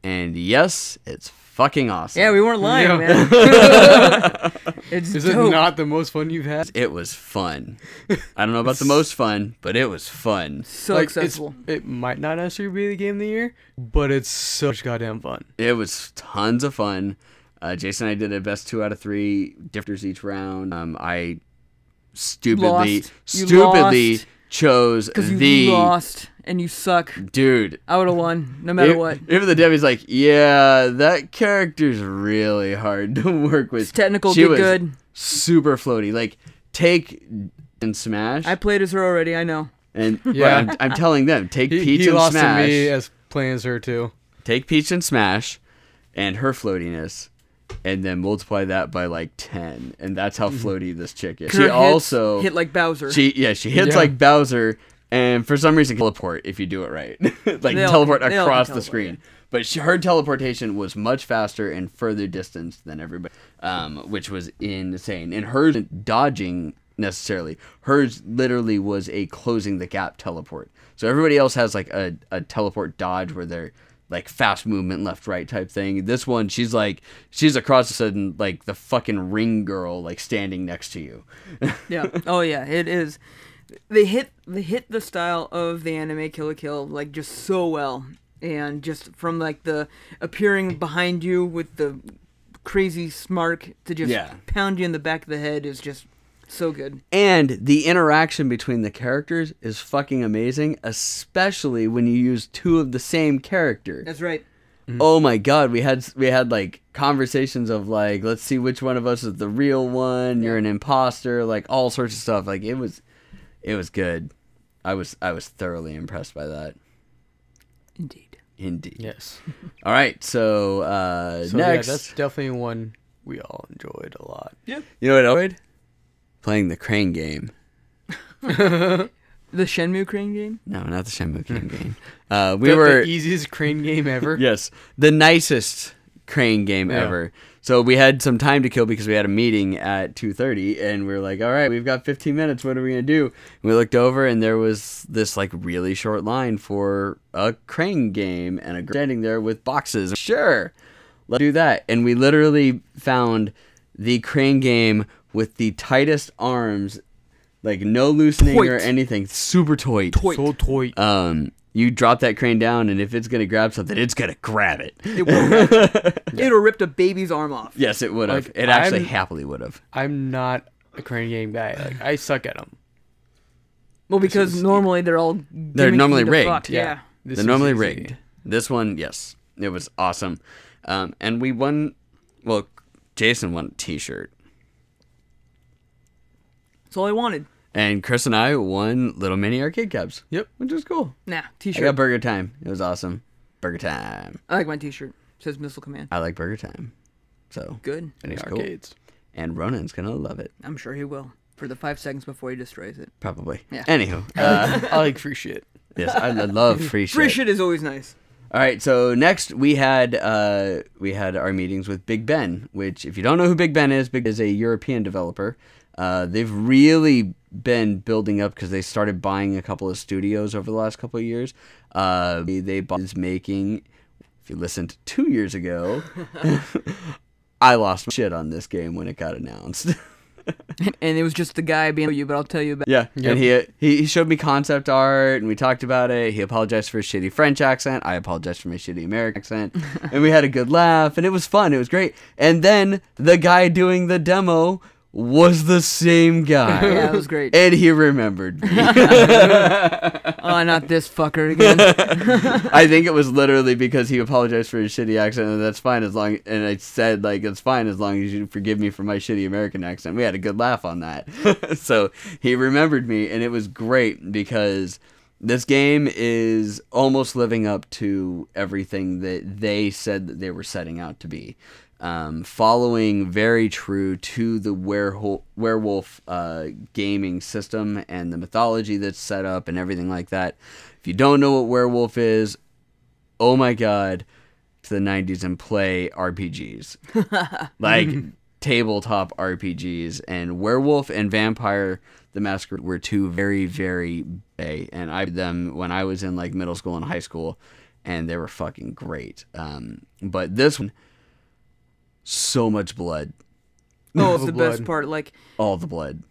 and yes, it's fucking awesome. Yeah, we weren't lying, Yeah. man. it's Is it not the most fun you've had? It was fun. I don't know about the most fun, but it was fun. so like, it's, accessible. it might not necessarily be the game of the year, but it's such goddamn fun. It was tons of fun. Uh, Jason and I did a best two out of three difters each round. Um, I stupidly, Lost. You stupidly lost. chose Because you the lost and you suck. dude. I would have won, no matter If- what. Even the Debbie's like, yeah, that character's really hard to work with. It's technical, She get was good. super floaty. Like, take and Smash, I played as her already. I know. and Yeah. I'm, I'm telling them, take He, Peach he and lost Smash, to me as playing as her too. take Peach and Smash, and her floatiness, and then multiply that by like ten, and that's how mm-hmm. floaty this chick is. She hits also hit like Bowser. She yeah, she hits Yeah. like Bowser, and for some reason teleport if you do it right, like They all- teleport they all can across the teleport, screen. But she, her teleportation was much faster and further distance than everybody, um, which was insane. And hers dodging necessarily. Hers literally was a closing the gap teleport. So everybody else has like a, a teleport dodge where they're like fast movement left right type thing. This one she's like she's across the sudden like the fucking ring girl like standing next to you. yeah. Oh yeah, it is. They hit they hit the style of the anime Kill la Kill like just so well, and just from like the appearing behind you with the crazy smark to just Yeah. pound you in the back of the head is just so good. And the interaction between the characters is fucking amazing, especially when you use two of the same character. That's right. Mm-hmm. Oh my god, we had we had like conversations of like, let's see which one of us is the real one. You're an imposter, like all sorts of stuff. Like it was, it was good. I was I was thoroughly impressed by that. Indeed. Indeed. Yes. All right, so uh, So next, yeah, that's definitely one we all enjoyed a lot. Yep. You know what I enjoyed? Playing the crane game. The Shenmue Crane game. No, not the Shenmue crane game. Uh, we the, were the easiest crane game ever. yes, the nicest crane game Yeah. ever. So we had some time to kill because we had a meeting at 2:30 and we were like, "All right, we've got 15 minutes. What are we going to do?" And we looked over and there was this like really short line for a crane game and a girl standing there with boxes. Sure. Let's do that. And we literally found the crane game with the tightest arms like no loosening or anything. Super toy. Toit. So toy. Um you drop that crane down and if it's going to grab something, it's going to grab it. It would It'll rip a baby's arm off. Yes, it would have. Like, it actually I'm- happily would have. I'm not a crane game guy. Like I suck at them. Well, because normally they're all They're normally to rigged. fuck, Yeah. This They're is normally easy. rigged. This one, yes, it was awesome, um, and we won. Well, Jason won a T-shirt, That's all I wanted. And Chris and I won little mini arcade cabs. Yep. which was cool. Nah, t-shirt. got Burger Time. It was awesome. Burger Time. I like my T-shirt. says Missile Command. I like Burger Time. So Good. and The it's cool. arcades. And Ronan's gonna love it I'm sure he will. For the five seconds before he destroys it. probably. Yeah. Anywho, uh, I like free shit. yes, I love free shit. Free shit is always nice. All right, so next we had uh, we had our meetings with Big Ben, which if you don't know who Big Ben is, Big is a European developer. Uh, they've really been building up because they started buying a couple of studios over the last couple of years. Uh, they, they bought is making. If you listened two years ago, I lost my shit on this game when it got announced. And it was just the guy being you, but I'll tell you about. Yeah, Yep. and he, he he showed me concept art, and we talked about it. He apologized for his shitty French accent. I apologized for my shitty American accent, and we had a good laugh, and it was fun. It was great. And then the guy doing the demo was the same guy, Yeah, it was great. and he remembered me. Oh, not this fucker again. I think it was literally because he apologized for his shitty accent, and that's fine as long. And I said like it's fine as long as you forgive me for my shitty American accent. We had a good laugh on that, so he remembered me, and it was great because this game is almost living up to everything that they said that they were setting out to be. Um, following very true to the werewolf, werewolf uh, gaming system and the mythology that's set up and everything like that. If you don't know what werewolf is, oh my god, to the 90s and play RPGs. like tabletop RPGs. And Werewolf and Vampire the Masquerade were two very, very big. And I did them when I was in like middle school and high school, and they were fucking great. Um, but this one, so much blood. oh, it's the Blood. best part. Like All the blood.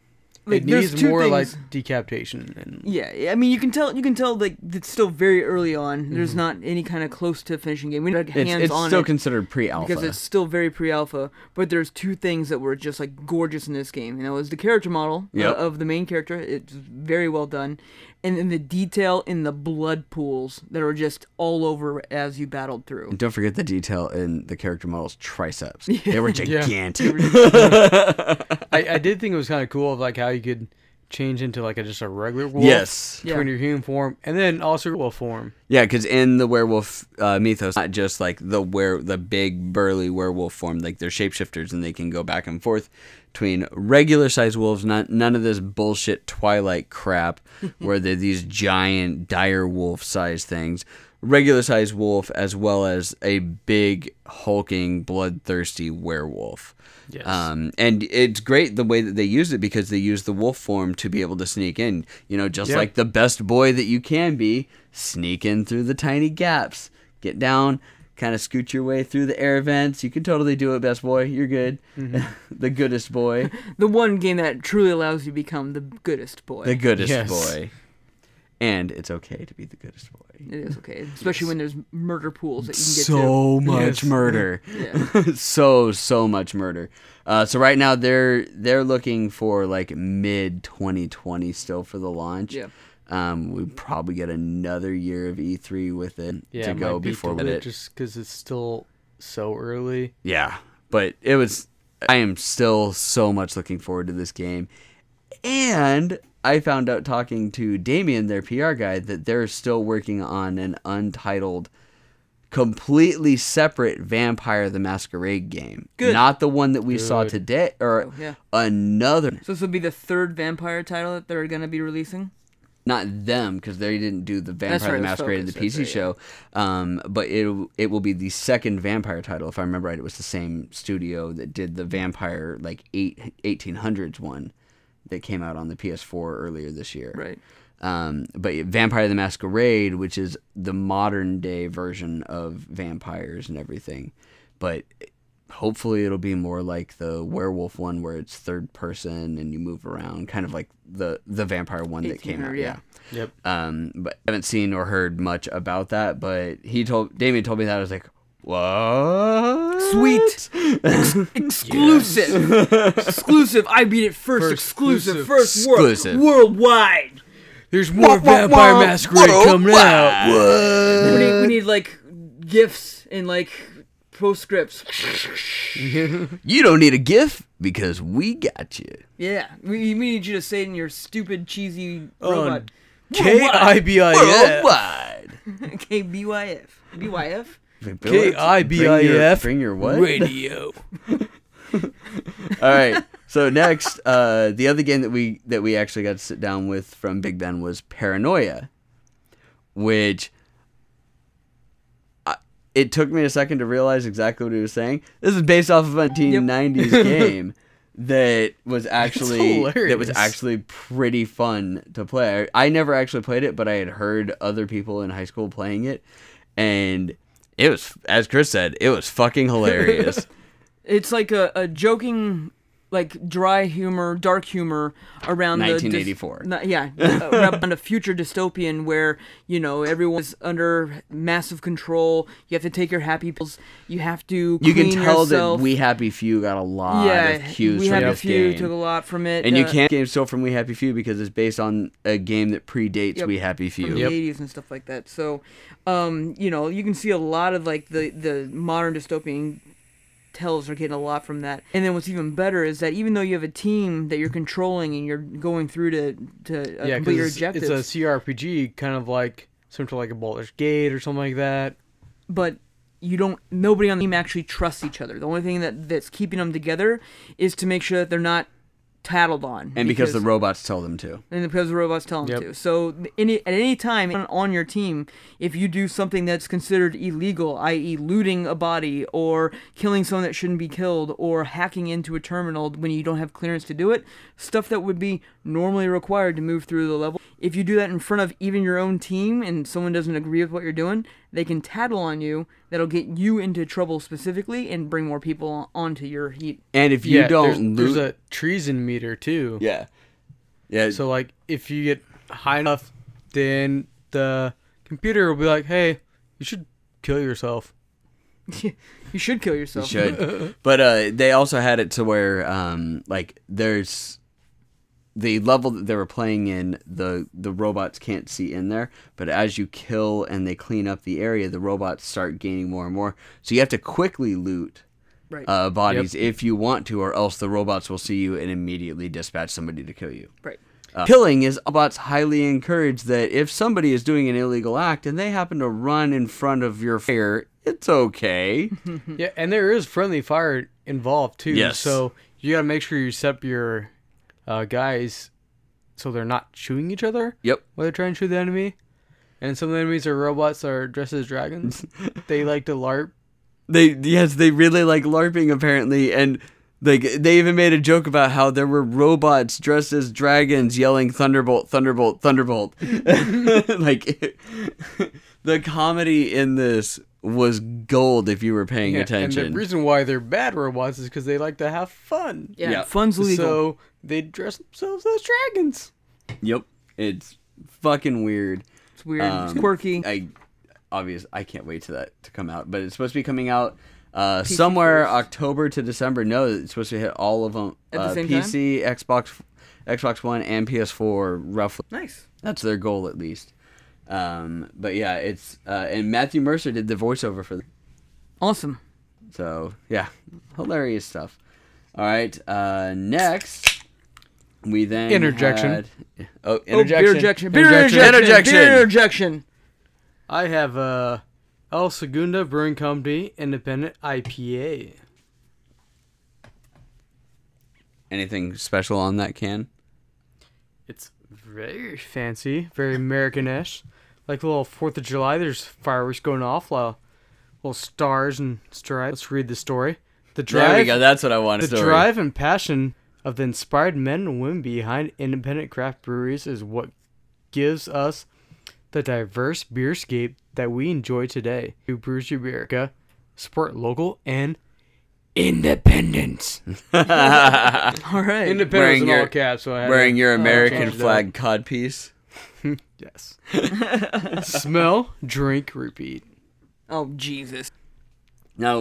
like it there's needs two more things. like decapitation and Yeah, I mean you can tell you can tell like it's still very early on. Mm-hmm. There's not any kind of close to finishing game. We don't have It's, hands it's on still it considered pre-alpha. because it's still very pre-alpha. But there's two things that were just like gorgeous in this game, and that was the character model uh, of the main character. It's very well done, and then the detail in the blood pools that are just all over as you battled through. And don't forget the detail in the character model's triceps. They were gigantic. I, I did think it was kind of cool of like how you could change into like a just a regular wolf Yes. between your human form and then also wolf form Yeah, because in the werewolf uh, mythos, not just like the where the big burly werewolf form, like they're shapeshifters and they can go back and forth between regular sized wolves, not none of this bullshit Twilight crap where they're these giant dire wolf sized things. Regular sized wolf as well as a big hulking bloodthirsty werewolf. Yes. Um, and it's great the way that they use it because they use the wolf form to be able to sneak in. You know, just Yeah. like the best boy that you can be, sneak in through the tiny gaps, get down, kind of scoot your way through the air vents. You can totally do it, best boy. You're good. the goodest boy. The one game that truly allows you to become the goodest boy. The goodest Yes. boy. And it's okay to be the goodest boy. It is okay, especially when there's murder pools that you can get to so much Yes. murder. Yeah. so so much murder uh, so right now they're they're looking for like mid 2020 still for the launch Yeah. um we probably get another year of e3 with it yeah to it go might be before we it just because it's still so early yeah but it was i am still so much looking forward to this game and i found out talking to damien their pr guy that they're still working on an untitled completely separate vampire the masquerade game Good. not the one that we saw today or Oh, yeah. another So this will be the third vampire title that they're gonna be releasing. not them because they didn't do the Vampire right, the it was Masquerade the PC that's show. Um, but it it will be the second vampire title if I remember right. It was the same studio that did the vampire like eight 1800s one that came out on the PS4 earlier this year. Right. Um, but Vampire the Masquerade, which is the modern day version of vampires and everything, but hopefully it'll be more like the werewolf one where it's third person and you move around, kind of like the the vampire one that came out. Yeah. yeah. yep Um, but I haven't seen or heard much about that. But he told Damien told me that I was like, what? Sweet. exclusive. exclusive. I beat it first. First exclusive. exclusive. First world. Exclusive. Worldwide. there's more vampire masquerade coming out We need, we need like gifts and like postscripts. You don't need a gift because we got you. Yeah. We, we need you to say it in your stupid cheesy robot. k-i-b-i-f Worldwide. K B Y F. B Y F. K-I-B-I-F Bring your, what? radio All right. So next, uh, the other game that we that we actually got to sit down with from Big Ben was Paranoia, which I, it took me a second to realize exactly what he was saying. This is based off of a 1990s game that was actually that was actually pretty fun to play. I, I never actually played it, but I had heard other people in high school playing it, and it was, as Chris said, it was fucking hilarious. It's like a, a joking, like dry humor, dark humor around the dys- 1984. not- yeah, uh, around a future dystopian where you know everyone's under massive control. You have to take your happy pills. You have to. You can tell yourself. that We Happy Few got a lot yeah, of cues we from had a this few game. took a lot from it, and you uh, can't game still from We Happy Few because it's based on a game that predates Yep. We Happy from Few. the 80s and stuff like that. So, um, you know, you can see a lot of like the the modern dystopian tells are getting a lot from that. And then what's even better is that even though you have a team that you're controlling and you're going through to to uh, yeah complete your objectives, it's a crpg kind of like something like a Baldur's Gate or something like that but you don't nobody on the team actually trusts each other. The only thing that that's keeping them together is to make sure that they're not tattled on. And because, the robots tell them to. and because the robots tell them Yep. to. So any, at any time on, on your team, if you do something that's considered illegal, i.e., looting a body or killing someone that shouldn't be killed or hacking into a terminal when you don't have clearance to do it, stuff that would be normally required to move through the level. If you do that in front of even your own team and someone doesn't agree with what you're doing, they can tattle on you. That'll get you into trouble specifically and bring more people onto your heat. And if you yeah don't there's, there's a treason meter too yeah, Yeah. So like if you get high enough, then the computer will be like, "Hey, you should kill yourself." You should kill You yourself. should. but uh, they also had it to where um, like there's the level that they were playing in the the robots can't see in there but as you kill and they clean up the area the robots start gaining more and more so you have to quickly loot Right. uh, bodies if you want to or else the robots will see you and immediately dispatch somebody to kill you right. uh, killing is bots highly encouraged that if somebody is doing an illegal act and they happen to run in front of your fire it's okay Yeah, and there is friendly fire involved too. Yes. So you gotta make sure you set up your uh, guys so they're not chewing each other yep while they're trying to chew the enemy. And some of the enemies are robots that are dressed as dragons. they like to LARP. They yes, they really like LARPing apparently, and like they even made a joke about how there were robots dressed as dragons yelling "Thunderbolt, Thunderbolt, Thunderbolt." like the comedy in this was gold if you were paying Yeah, attention. And the reason why they're bad robots is because they like to have fun. Yeah. Yeah. Fun's legal. So they dress themselves as dragons. yep, it's fucking weird. it's weird. it's um, quirky. I obvious I can't wait to that to come out, but it's supposed to be coming out uh, somewhere first. October to December. No, it's supposed to hit all of them. At the uh, same time? PC, Xbox, Xbox One, and PS4. Roughly, nice. that's their goal at least. Um, but yeah, it's uh, and Matthew Mercer did the voiceover for. The, Awesome. so yeah, hilarious stuff. All right, uh, next we then Interjection. had- oh, Oh, interjection. beer ejection. Beer Interjection. ejection. Interjection. Beer ejection. I have uh, El Segundo Brewing Company Independent IPA. Anything special on that can? It's very fancy, very American-ish. Like a little Fourth of July, there's fireworks going off, little, little stars and stripes. Let's read the story. The drive, there we go. That's what I wanted. the drive and passion of the inspired men and women behind independent craft breweries is what gives us the diverse beerscape that we enjoy today. To Brews America, support local and independence. All right. Independence Wearing in your- all caps. So I Wearing your uh, American change it up. flag codpiece. Yes. Smell, drink, repeat. oh Jesus. Now,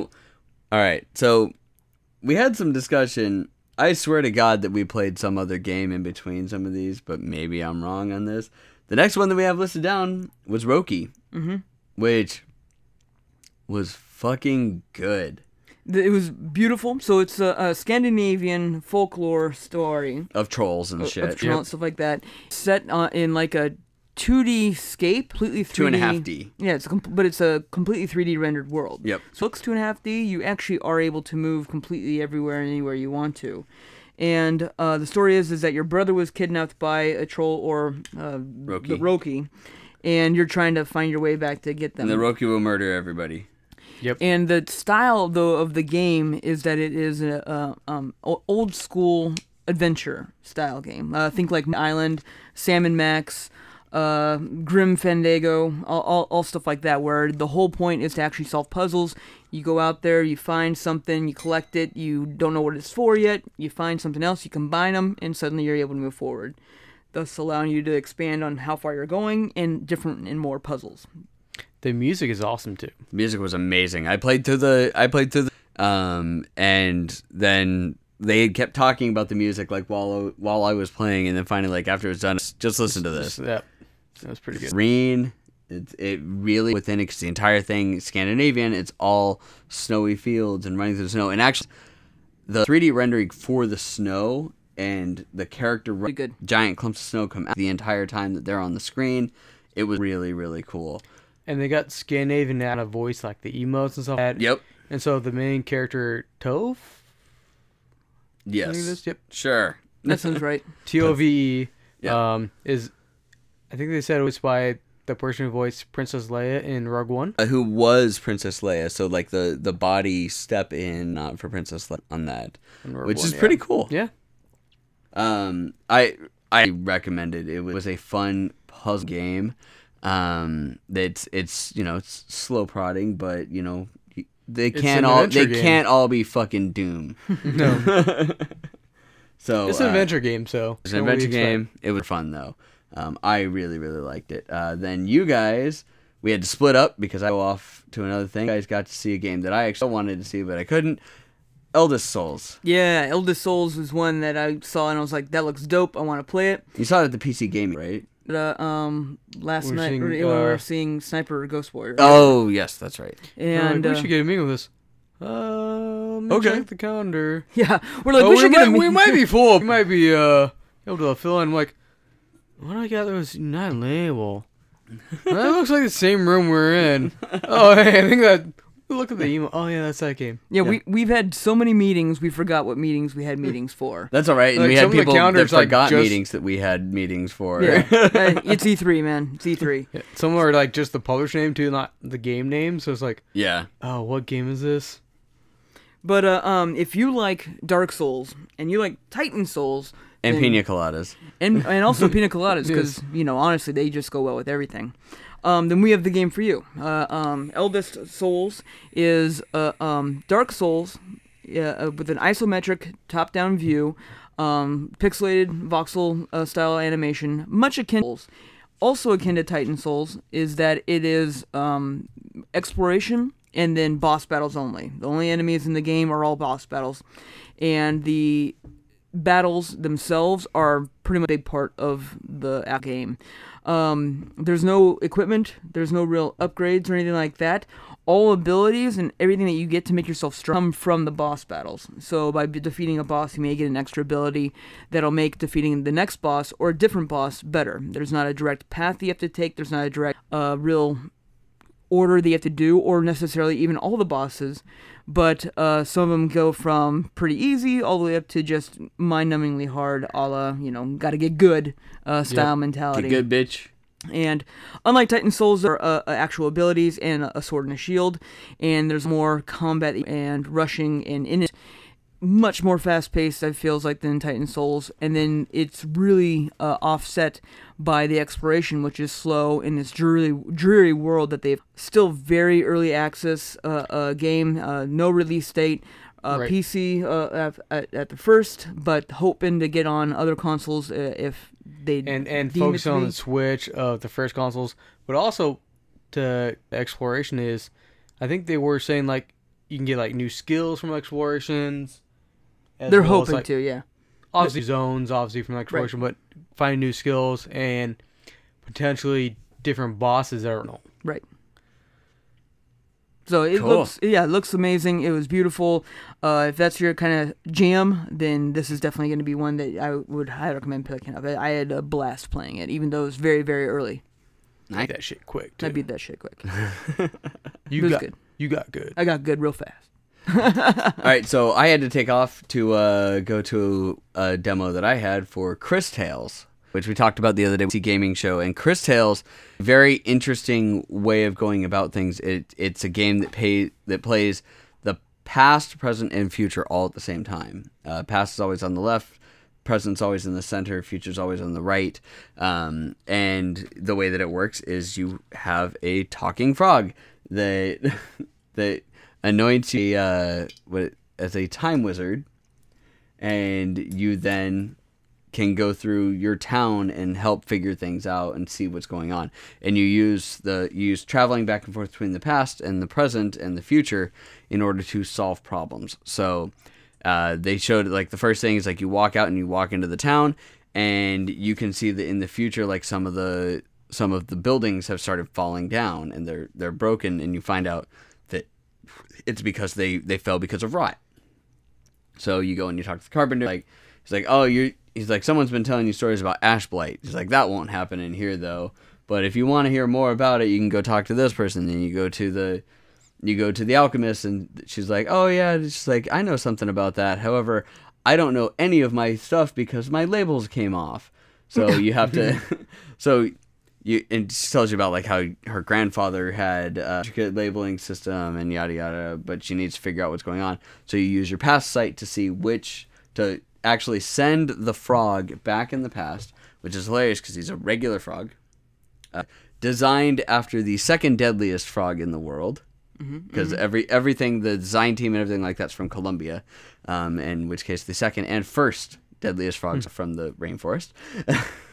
all right. So we had some discussion. I swear to God that we played some other game in between some of these, but maybe I'm wrong on this. The next one that we have listed down was Roki, Mm-hmm. which was fucking good. It was beautiful. So it's a, a Scandinavian folklore story. Of trolls and shit. of trail and stuff like that. Set uh, in like a 2D scape, completely 3D. Two and a half D. Yeah, it's a com- but it's a completely 3D rendered world. Yep. So it looks two and a half D. You actually are able to move completely everywhere and anywhere you want to. And uh, the story is is that your brother was kidnapped by a troll or uh, Roki. the Roki, and you're trying to find your way back to get them. And the Roki will murder everybody. Yep. And the style though of the game is that it is a, a um, old school adventure style game. Uh, think like Island, Sam and Max, uh, Grim Fandango, all, all, all stuff like that. Where the whole point is to actually solve puzzles. You go out there, you find something, you collect it. You don't know what it's for yet. You find something else, you combine them, and suddenly you're able to move forward. Thus allowing you to expand on how far you're going and different and more puzzles. The music is awesome too. The music was amazing. I played through the I played through the um and then they kept talking about the music like while I- while I was playing and then finally like after it was done just listen to this. Yeah, that was pretty good. Green it, it really within it 'cause the entire thing Scandinavian it's all snowy fields and running through the snow and actually the 3D rendering for the snow and the character Pretty good. giant clumps of snow come out the entire time that they're on the screen it was really really cool. And they got Scandinavian out of voice like the emotes and stuff. like that. Yep. And so the main character Tove, I think it Yes. yep, Sure. That sounds right. T O V E, um, is I think they said it was by the person who voiced Princess Leia in Rogue One. uh, who was Princess Leia. So like the the body step in uh, for Princess Leia on that, which One, is yeah. pretty cool. Yeah, Um, I I recommend it. It was a fun puzzle game. Um, it's it's you know it's slow prodding, but you know they can't all they game. can't all be fucking Doom. no, So It's an uh, adventure game, so It's an know what we adventure game. It was fun though. Um, I really really liked it. Uh, then you guys, we had to split up because I go off to another thing. You guys got to see a game that I actually wanted to see, but I couldn't. Eldest Souls. Yeah, Eldest Souls was one that I saw and I was like, that looks dope. I want to play it. You saw it at the PC Gaming, right? But, uh, um, last We're night seeing, we were uh, seeing Sniper Ghost Warrior. Oh yes, that's right. and Like, we uh, should get a meeting with this. Uh, Okay. check the calendar. yeah, we're like, oh, we we, should might, get a we might be full. We might be uh able to fill in. Like, what do I got? That was not label. that looks like the same room we're in. Oh, hey, I think that. Look at the email. Oh yeah, that's that game. Yeah, we we've had so many meetings, we forgot what meetings we had meetings for. That's all right. And Like, we some had of the people that calendars, like, forgot just- meetings that we had meetings for. Yeah, uh, it's E3, man. It's E E3. Yeah, some are like just the publisher name too, not the game name. So it's like, yeah. oh, what game is this? But uh, um, if you like Dark Souls and you like Titan Souls, And pina coladas. and and also pina coladas Yes. because you know honestly they just go well with everything. Um, then we have the game for you. Uh, um, Eldest Souls is uh, um, Dark Souls uh, with an isometric top-down view, um, pixelated voxel uh, style animation, much akin. To also akin to Titan Souls is that it is um, exploration and then boss battles only. The only enemies in the game are all boss battles, and the battles themselves are pretty much a part of the game. Um, there's no equipment, there's no real upgrades or anything like that. All abilities and everything that you get to make yourself strong come from the boss battles. So by defeating a boss, you may get an extra ability that'll make defeating the next boss or a different boss better. There's not a direct path you have to take. There's not a direct, uh, real order that you have to do, or necessarily even all the bosses. But uh, some of them go from pretty easy all the way up to just mind-numbingly hard, a la you know, gotta get good uh, style mentality. Get good, bitch. And unlike Titan Souls, there are uh, actual abilities and a sword and a shield, and there's more combat and rushing and in it. Much more fast paced, it feels like, than Titan Souls. And then it's really uh, offset by the exploration, which is slow in this dreary, dreary world that they've still very early access uh, uh, game, uh, no release date. Uh, Right. PC uh, at, at, the first, but hoping to get on other consoles uh, if they and and focus on the Switch of the first consoles, but also to exploration is, I think they were saying like you can get like new skills from explorations. As They're well hoping like, to, yeah. Obviously zones, obviously from that exploration, but finding new skills and potentially different bosses. I don't know. Right. So it Cool. looks, yeah, it looks amazing. It was beautiful. Uh, if that's your kind of jam, then this is definitely going to be one that I would highly recommend picking up. I I had a blast playing it, even though it was very, very early. I Beat that shit quick. I beat that shit quick. you it was got good. you got good. I got good real fast. All right, so I had to take off to uh, go to a demo that I had for Cris Tales, which we talked about the other day with the gaming show. And Cris Tales, very interesting way of going about things. It it's a game that pay that plays the past, present, and future all at the same time. Uh, past is always on the left. Present's always in the center, future's always on the right. Um, and the way that it works is you have a talking frog that that anoints you uh, as a time wizard, and you then can go through your town and help figure things out and see what's going on. And you use the you use traveling back and forth between the past and the present and the future in order to solve problems. So uh, they showed like the first thing is like you walk out and you walk into the town and you can see that in the future like some of the some of the buildings have started falling down and they're they're broken and you find out it's because they they fell because of rot. So you go and you talk to the carpenter. Like he's like, oh, you. He's like, someone's been telling you stories about ash blight. He's like, that won't happen in here though. But if you want to hear more about it, you can go talk to this person. Then you go to the, you go to the alchemist, and she's like, oh yeah, she's like, I know something about that. However, I don't know any of my stuff because my labels came off. So you have to, so you and she tells you about like how her grandfather had a good labeling system and yada yada, but she needs to figure out what's going on. So you use your past sight to see which to actually send the frog back in the past, which is hilarious because he's a regular frog, uh, designed after the second deadliest frog in the world. Because every everything the design team and everything like that's from Colombia, um, in which case the second and first deadliest frogs from the rainforest.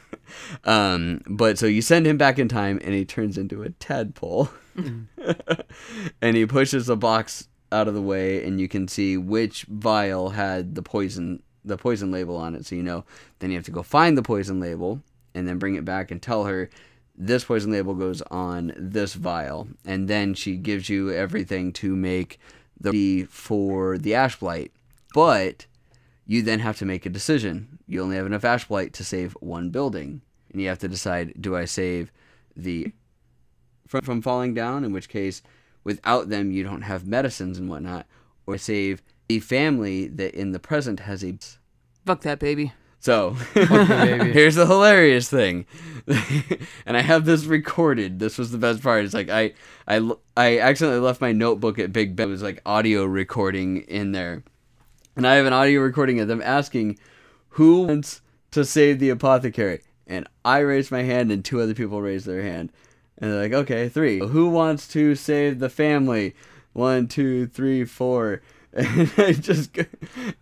um, but so you send him back in time, and he turns into a tadpole, and he pushes the box out of the way, and you can see which vial had the poison the poison label on it, so you know. Then you have to go find the poison label, and then bring it back and tell her this poison label goes on this vial, and then she gives you everything to make the for the ash blight. But you then have to make a decision. You only have enough ash blight to save one building, and you have to decide: do I save the from from falling down? In which case, without them, you don't have medicines and whatnot, or save the family that in the present has a Fuck that baby. so baby. here's the hilarious thing, and I have this recorded. This was the best part. It's like I I I accidentally left my notebook at Big Ben. It was like audio recording in there, and I have an audio recording of them asking who wants to save the apothecary, and I raised my hand, and two other people raised their hand, and they're like, okay, three. Who wants to save the family? One, two, three, four. And I just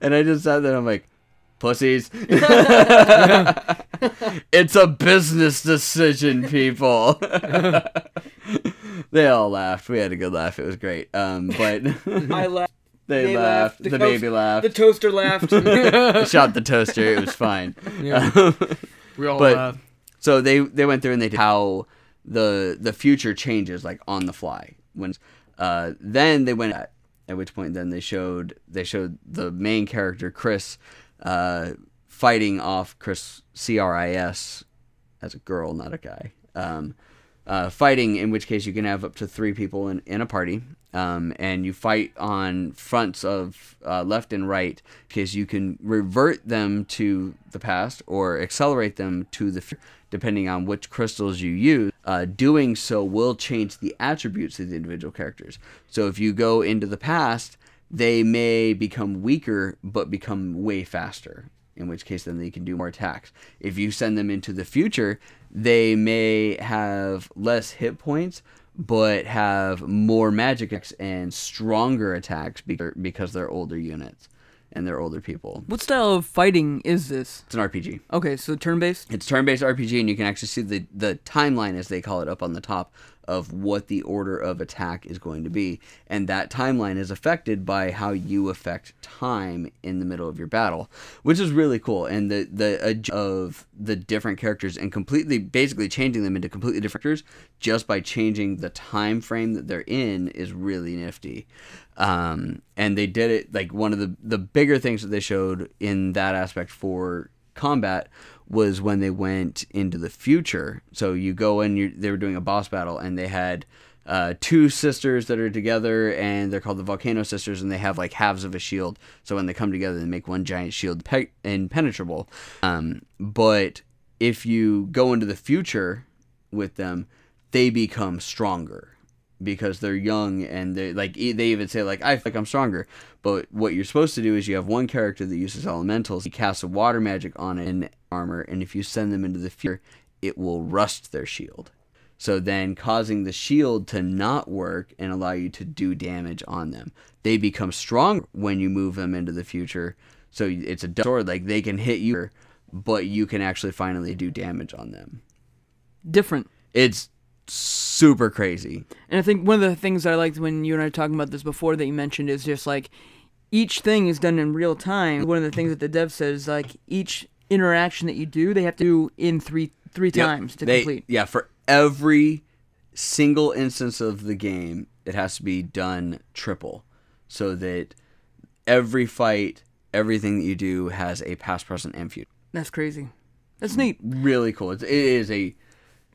and I just sat there. I'm like pussies. it's a business decision, people. they all laughed. We had a good laugh. It was great. Um, but I laughed. They, They laughed. laughed. The, The baby laughed. The toaster laughed. Shot the toaster. It was fine. Yeah. We all But- laugh. So they they went through and they did how the the future changes like on the fly. When uh, then they went at at which point then they showed they showed the main character Cris uh, fighting off Cris C R I S as a girl, not a guy. Um, uh, fighting, in which case you can have up to three people in, in a party, um, and you fight on fronts of uh, left and right, because you can revert them to the past or accelerate them to the future, depending on which crystals you use. Uh, doing so will change the attributes of the individual characters. So if you go into the past, they may become weaker but become way faster in which case then they can do more attacks. If you send them into the future, they may have less hit points but have more magic attacks and stronger attacks because they're older units and they're older people. what style of fighting is this? It's an RPG. Okay, so turn based. It's turn-based RPG, and you can actually see the the timeline, as they call it, up on the top of what the order of attack is going to be, and that timeline is affected by how you affect time in the middle of your battle, which is really cool. And the the of the different characters and completely, basically changing them into completely different characters just by changing the time frame that they're in is really nifty. Um, and they did it like one of the the bigger things that they showed in that aspect for combat was when they went into the future. So you go in, they were doing a boss battle, and they had uh, two sisters that are together, and they're called the Volcano Sisters, and they have like halves of a shield. So when they come together, they make one giant shield, pe- impenetrable. Um, but if you go into the future with them, they become stronger because they're young and they like they even say like I feel like I'm stronger. But what you're supposed to do is you have one character that uses elementals. he casts a water magic on an armor, and if you send them into the future, it will rust their shield. So then causing the shield to not work and allow you to do damage on them. They become strong when you move them into the future. So it's a sword like they can hit you, but you can actually finally do damage on them. Different. It's super crazy. And I think one of the things I liked when you and I were talking about this before that you mentioned is just like each thing is done in real time. One of the things that the dev says is like each interaction that you do, they have to do in three three Yep. times to They- complete. Yeah, for every single instance of the game, it has to be done triple, so that every fight, everything that you do has a past, present, and future. That's crazy. That's neat. Really cool. It's, it is a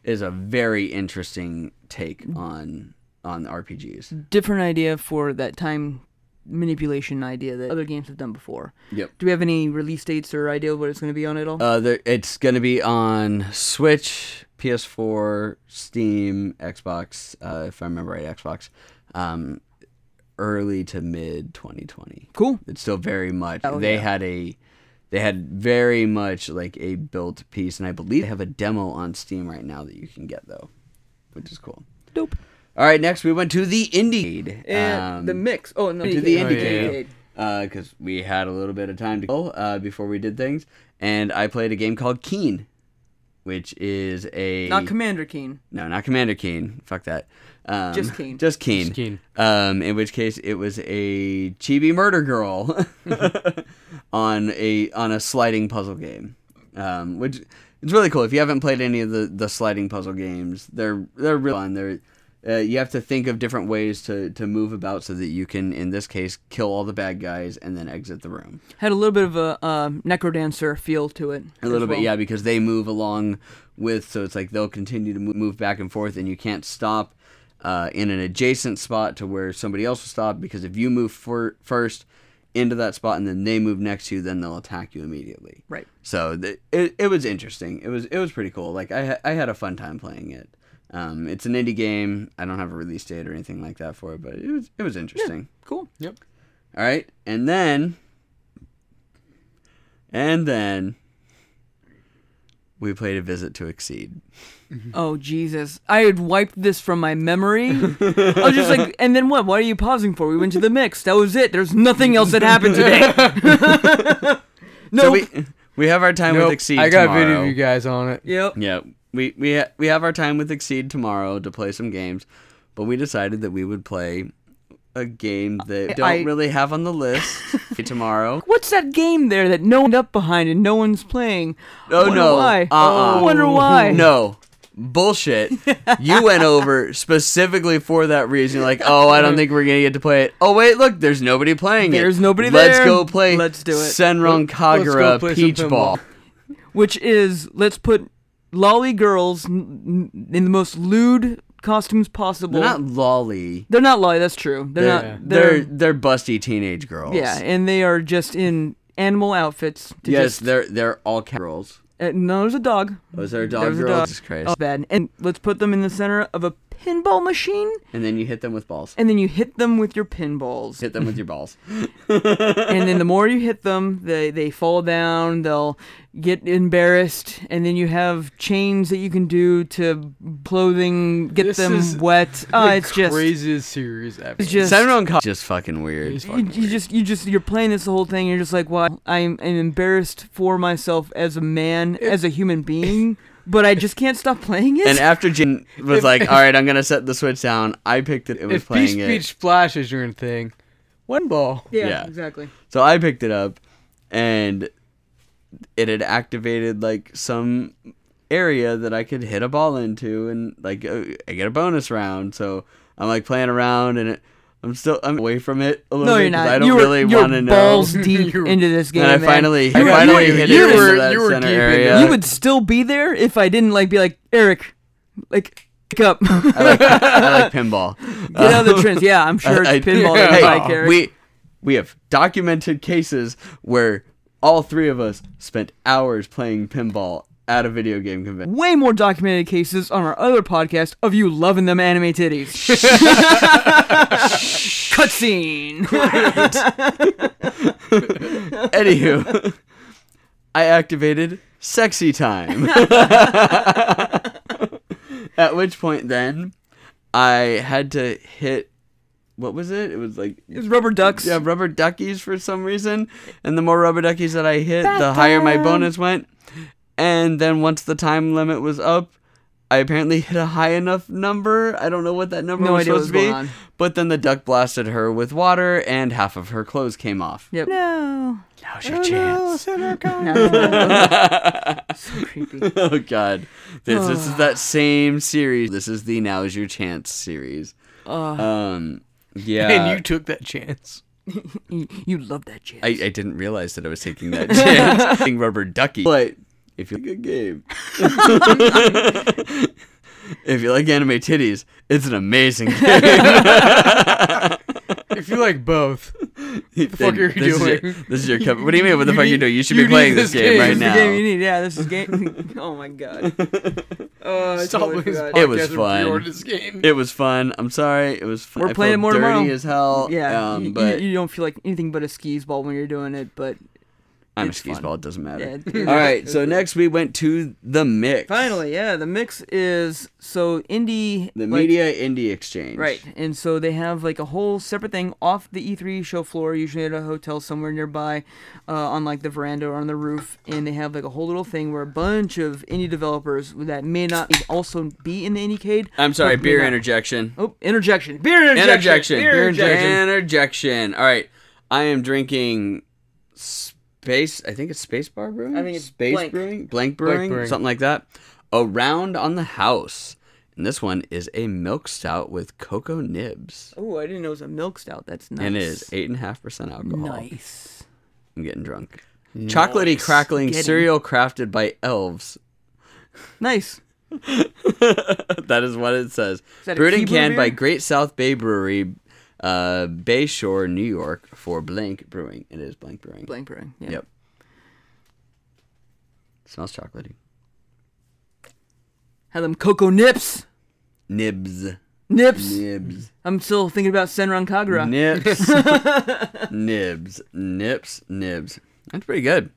is a very interesting take on on RPGs. Different idea for that time manipulation idea that other games have done before. Yep. Do we have any release dates or idea what it's going to be on at all? Uh, there, it's going to be on Switch, PS4, Steam, Xbox. Uh, if I remember right, Xbox. Um, early to mid 2020. cool. It's still very much. Oh, they yeah. had a, they had very much like a built piece, and I believe they have a demo on Steam right now that you can get though, which is cool. Dope. All right, next we went to the Indie. And Um, the mix. Oh no, to the Indiecade. Indiecade. Indiecade. because we had a little bit of time to go uh, before we did things, and I played a game called Keen, which is a Not Commander Keen. no, not Commander Keen. Fuck that. Um, Just Keen. Just Keen. Just Keen. Um, in which case it was a chibi murder girl on a on a sliding puzzle game, um, which it's really cool. If you haven't played any of the, the sliding puzzle games, they're they're real fun. They're uh, you have to think of different ways to, to move about so that you can, in this case, kill all the bad guys and then exit the room. Had a little bit of a um, necrodancer feel to it. A little bit, yeah, because they move along with, so it's like they'll continue to move back and forth, and you can't stop uh, in an adjacent spot to where somebody else will stop because if you move for, first into that spot and then they move next to you, then they'll attack you immediately. Right. So th- it, it was interesting. It was it was pretty cool. Like I ha- I had a fun time playing it. Um, it's an indie game. I don't have a release date or anything like that for it, but it was it was interesting. Cool. Yep. All right, and then, and then, we played a visit to XSEED. Oh Jesus! I had wiped this from my memory. I was just like, and then what? What are you pausing for? We went to the mix. That was it. There's nothing else that happened today. no. So we we have our time Nope, with XSEED I got tomorrow. a video of you guys on it. Yep. Yeah, we we ha- we have our time with XSEED tomorrow to play some games, but we decided that we would play a game that don't I- really have on the list tomorrow. What's that game there that no one's up behind and no one's playing? Oh no! Why? Uh-uh. I wonder why. No. Bullshit. you went over specifically for that reason. You're like, oh, I don't think we're gonna get to play it. Oh wait, look, there's nobody playing it. There's nobody Let's there. go play. Let's do it. Senran Kagura Peach. Ball. Which is let's put lolly girls n- n- in the most lewd costumes possible. They're not lolly. They're not lolly. That's true. They're, They're, not. they're They're, they're busty teenage girls. yeah, and they are just in animal outfits. To Yes, just, they're they're all cat girls. uh, no, there's a dog. Was there a dog There's a dog. Jesus Christ. Oh, bad. And let's put them in the center of a pinball machine, And then you hit them with balls. and then you hit them with your pinballs. Hit them with your balls. and then the more you hit them, they they fall down. They'll get embarrassed, and then you have chains that you can do to clothing, get This them is wet. Oh, the ah, it's just craziest series ever. it's just Senran Kagura just fucking weird. It's you, fucking you just you just you're playing this whole thing. You're just like, well, I'm, I'm embarrassed for myself as a man, as a human being, but I just can't stop playing it. And after Jin was If- like, "All right, I'm gonna set the switch down," I picked it. It was if playing Peach it. Peach Splash is your thing, one ball. yeah, yeah. exactly. So I picked it up, and it had activated like some area that I could hit a ball into, and like uh, I get a bonus round. So I'm like playing around, and it, I'm still I'm away from it a little No, bit you're 'cause not. I don't you were, really want to know. balls deep You- into this game. and I man. finally, You I were- finally you were- hit you it into were- that you were center deep area. You would still be there if I didn't like be like Eric, like pick up, I like, I like pinball. get out of the uh, trends. Yeah, I'm sure I- it's pinball. yeah. Hey, like, Eric. we we have documented cases where all three of us spent hours playing pinball at a video game convention. way more documented cases on our other podcast of you loving them anime titties. Cutscene. Anywho, I activated sexy time. At which point, then I had to hit. What was it? It was like It was rubber ducks. yeah, rubber duckies for some reason. And the more rubber duckies that I hit, the higher my bonus went. And then once the time limit was up, I apparently hit a high enough number. I don't know what that number No was idea what supposed was to be. going on. But then the duck blasted her with water, and half of her clothes came off. Yep. No. Now's your chance. No, no, no. so creepy. oh God, this, this is that same series. This is the Now's Your Chance series. Uh, Um, yeah. and you took that chance. you, you love that chance. I, I didn't realize that I was taking that chance. Being rubber ducky. But if you like a game, if you like anime titties, it's an amazing game. If you like both, the fuck are you this Is doing? your, this is your cup. What do you mean? What the You fuck are you need- doing? You should you be playing this this game, game. right this now. the game you need. Yeah, this is game. oh my god. Oh, I stop totally this. It was fun. this game. It was fun. I'm sorry. It was fun. We're I playing felt more dirty tomorrow. as hell. Yeah, Um, you, but you, you don't feel like anything but a skis ball when you're doing it, but I'm It's a skis fun. ball. It doesn't matter. Yeah, All right. So next we went to the mix. Finally, yeah, the mix is so indie. the like- Media Indie Exchange. Right, and so they have like a whole separate thing off the E3 show floor, usually at a hotel somewhere nearby, uh, on like the veranda or on the roof, and they have like a whole little thing where a bunch of indie developers that may not also be in the IndieCade. I'm sorry. Beer not- interjection. Oh, interjection! Beer interjection! Interjection. Beer interjection! Interjection. All right. I am drinking space. I think it's Space Bar Brewing. I think it's Space Blank. Brewing. Blank Brewing. Brewing. Something like that. Around on the house. And this one is a milk stout with cocoa nibs. Oh, I didn't know it was a milk stout. That's nice. And it is eight and a half percent alcohol. nice. I'm getting drunk. Chocolatey crackling Getting- cereal crafted by elves. Nice. that is what it says. Brewed and canned by? Great South Bay Brewery, uh, Bay Shore, New York, for Blank Brewing. It is Blank Brewing. Blank brewing. Yeah. Yep. Smells chocolatey. Have them cocoa nips. Nibs. Nips. Nibs. I'm still thinking about Senran Kagura. Nips. nibs. Nips. Nibs. That's pretty good.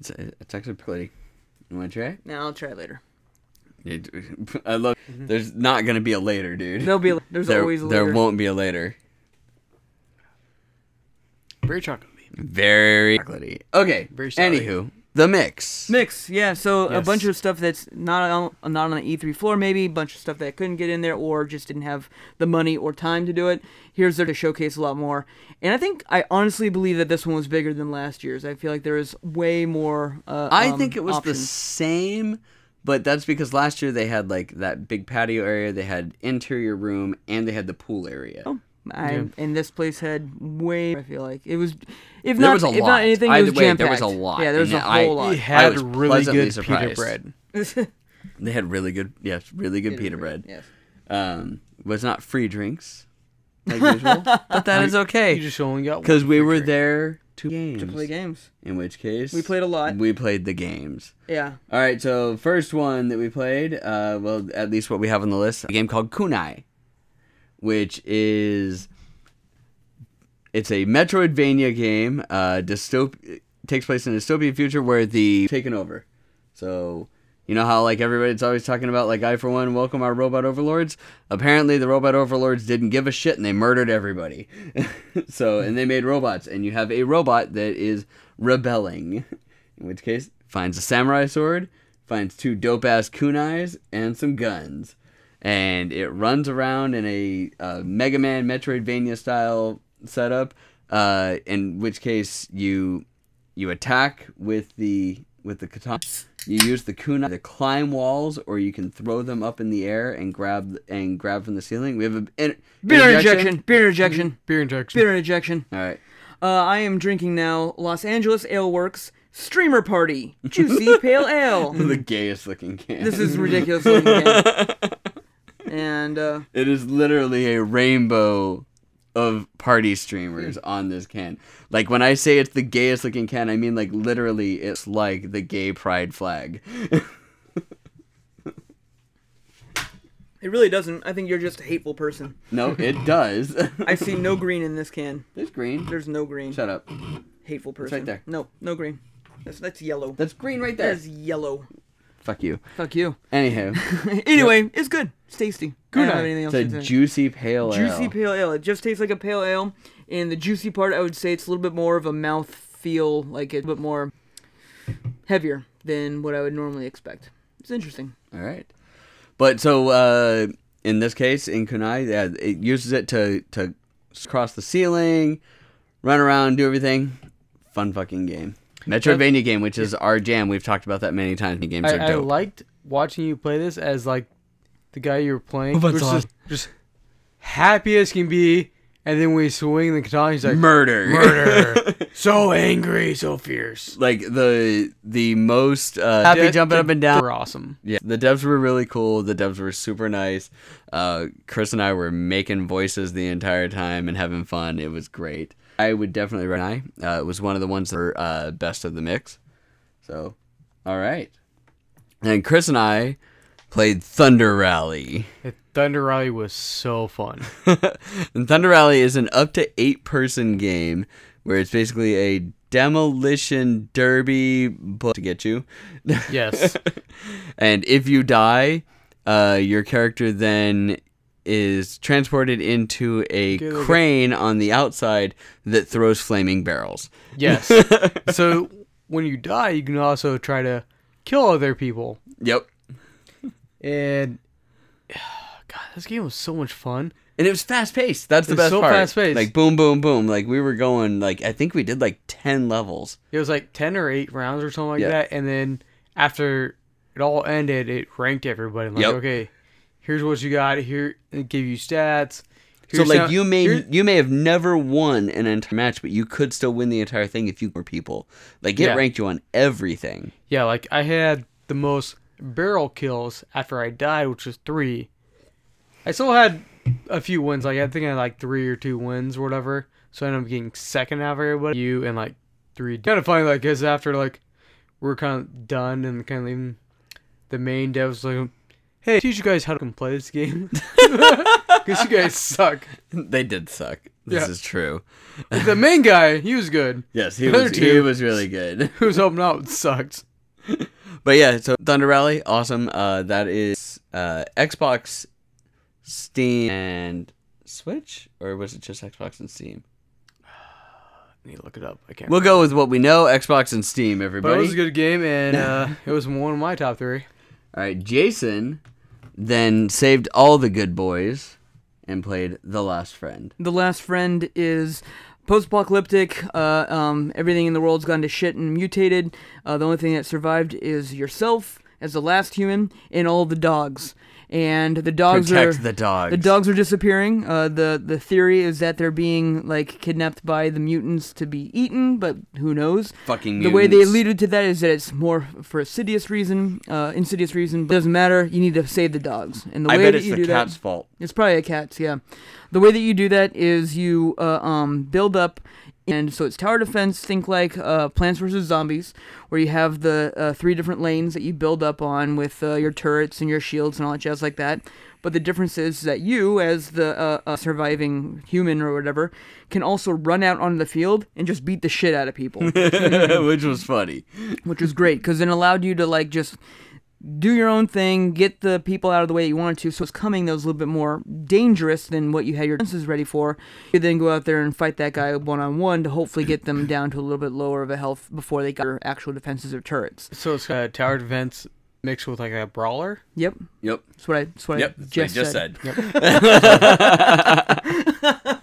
It's, it's actually pretty. You want to try? it? Now I'll try it later. I love. There's not gonna be a later, dude. There'll be. A, there's there, always a there won't be a later. Very chocolatey. Very chocolatey. Okay. Very sorry. Anywho, the mix. Mix, yeah. So a bunch of stuff that's not on not on the E3 floor, maybe a bunch of stuff that couldn't get in there or just didn't have the money or time to do it. Here's there to showcase a lot more, and I think I honestly believe that this one was bigger than last year's. I feel like there is way more. Uh, I um, think it was the same, but that's because last year they had like that big patio area, they had interior room, and they had the pool area. Oh, I, Yeah. and this place had way. I feel like it was, if There not, was a if lot. not anything, it was way, jam there was a lot, Yeah, there was a and I- whole lot. It had really good surprised. pita bread. They had really good, yes, really good pita bread. Yes. Um, was not free drinks like usual, but that is You okay just only got because we were drink. there to games. To play games, In which case, we played a lot. We played the games. Yeah. All right, so first one that we played, uh, well, at least what we have on the list, a game called Kunai, which is it's a Metroidvania game. Uh, dystop takes place in a dystopian future where the taken over. So you know how like everybody's always talking about like I for one welcome our robot overlords. Apparently the robot overlords didn't give a shit and they murdered everybody. so and they made robots and you have a robot that is rebelling. In which case finds a samurai sword, finds two dope ass kunais and some guns. And it runs around in a uh, Mega Man Metroidvania style setup. Uh, in which case you you attack with the with the katana. You use the kunai to climb walls, or you can throw them up in the air and grab and grab from the ceiling. We have a in, Beer injection. Beer injection. beer injection. Beer injection. All right. Uh, I am drinking now Los Angeles Ale Works Streamer Party Juicy Pale Ale. the gayest looking can. This is ridiculous looking can. And uh, It is literally a rainbow of party hmm. streamers on this can. Like when I say it's the gayest looking can, I mean like literally it's like the gay pride flag. it really doesn't. I think you're just a hateful person. no, it does. I see no green in this can. There's green. There's no green. Shut up. Hateful person. right there. No, no green. That's that's yellow. That's green right there. That's yellow. Fuck you. Fuck you. Anyhow, anyway, it's good. It's tasty. I don't Good. have anything else it's to a say. juicy pale ale. Juicy pale ale. It just tastes like a pale ale. And the juicy part, I would say it's a little bit more of a mouth feel, like it's a bit more heavier than what I would normally expect. It's interesting. All right. But so uh, in this case, in Kunai, yeah, it uses it to to cross the ceiling, run around, do everything. Fun fucking game. Metroidvania game, which is our jam. We've talked about that many times. The games I, are I liked watching you play this as like the guy you were playing. Oh, that's was just, awesome. just happy as can be, and then when he's swinging the katana, he's like murder. murder, so angry, so fierce. like the the most uh, happy Yeah, jumping they- up and down. They were awesome. Yeah, the devs were really cool. The devs were super nice. Uh, Chris and I were making voices the entire time and having fun. It was great. I would definitely recommend. Uh, it was one of the ones that were uh, best of the mix. So, all right. And Chris and I played Thunder Rally. Thunder Rally was so fun. and Thunder Rally is an up to eight person game where it's basically a demolition derby book to get you. Yes. and if you die, uh, your character then is transported into a a- crane on the outside that throws flaming barrels. yes. so when you die, you can also try to kill other people. Yep. And God, this game was so much fun. And it was fast paced. That's the It was best so part. fast-paced. Like boom, boom, boom. Like we were going. Like I think we did like ten levels. It was like ten or eight rounds or something like Yeah. that, and then after it all ended, it ranked everybody. Like, Yep. okay, here's what you got. Here, uh, it gave you stats. So Here's like how- you may you may have never won an entire match, but you could still win the entire thing if you were people. Like it Yeah. ranked you on everything. Yeah, like I had the most barrel kills after I died, which was three. I still had a few wins. Like I think I had like three or two wins or whatever. So I ended up getting second out of everybody. You and like three. Kind of funny, like, cause after like we are kind of done and kind of leaving, the main devs like, "Hey, teach you guys how to play this game, cause you guys suck." they did suck. This Yeah. is true. The main guy, he was good. Yes, he The other was he two- was really good. Who was helping out sucked. But yeah, so Thunder Rally, awesome. Uh, that is uh, Xbox, Steam, and Switch, or was it just Xbox and Steam? I need to look it up. I can't. We'll go with what we know: Xbox and Steam. But Everybody. it was a good game, and uh, it was one of my top three. All right, Jason then saved all the good boys and played The Last Friend. The Last Friend is post-apocalyptic. Uh, um, everything in the world's gone to shit and mutated. Uh, the only thing that survived is yourself as the last human and all the dogs. And the dogs Protect are the dogs. the dogs are disappearing. Uh, the the theory is that they're being like kidnapped by the mutants to be eaten, but who knows? Fucking mutants. The way they alluded to that is that it's more for insidious reason, uh, insidious reason. But it doesn't matter. You need to save the dogs, and the I way bet that it's you the do cat's that, fault. it's probably a cat's, yeah. The way that you do that is you uh, um, build up, and so it's tower defense. Think like uh, Plants vs Zombies, where you have the uh, three different lanes that you build up on with uh, your turrets and your shields and all that jazz like that. But the difference is that you, as the uh, uh, surviving human or whatever, can also run out onto the field and just beat the shit out of people, Which was funny. which was great because it allowed you to like just do your own thing, get the people out of the way that you wanted to. So it's coming that was a little bit more dangerous than what you had your defenses ready for. You then go out there and fight that guy one on one to hopefully get them down to a little bit lower of a health before they got their actual defenses or turrets. So it's uh, tower defense mixed with like a brawler. Yep, Yep. that's what I. That's what Yep. I That's what just, I just said.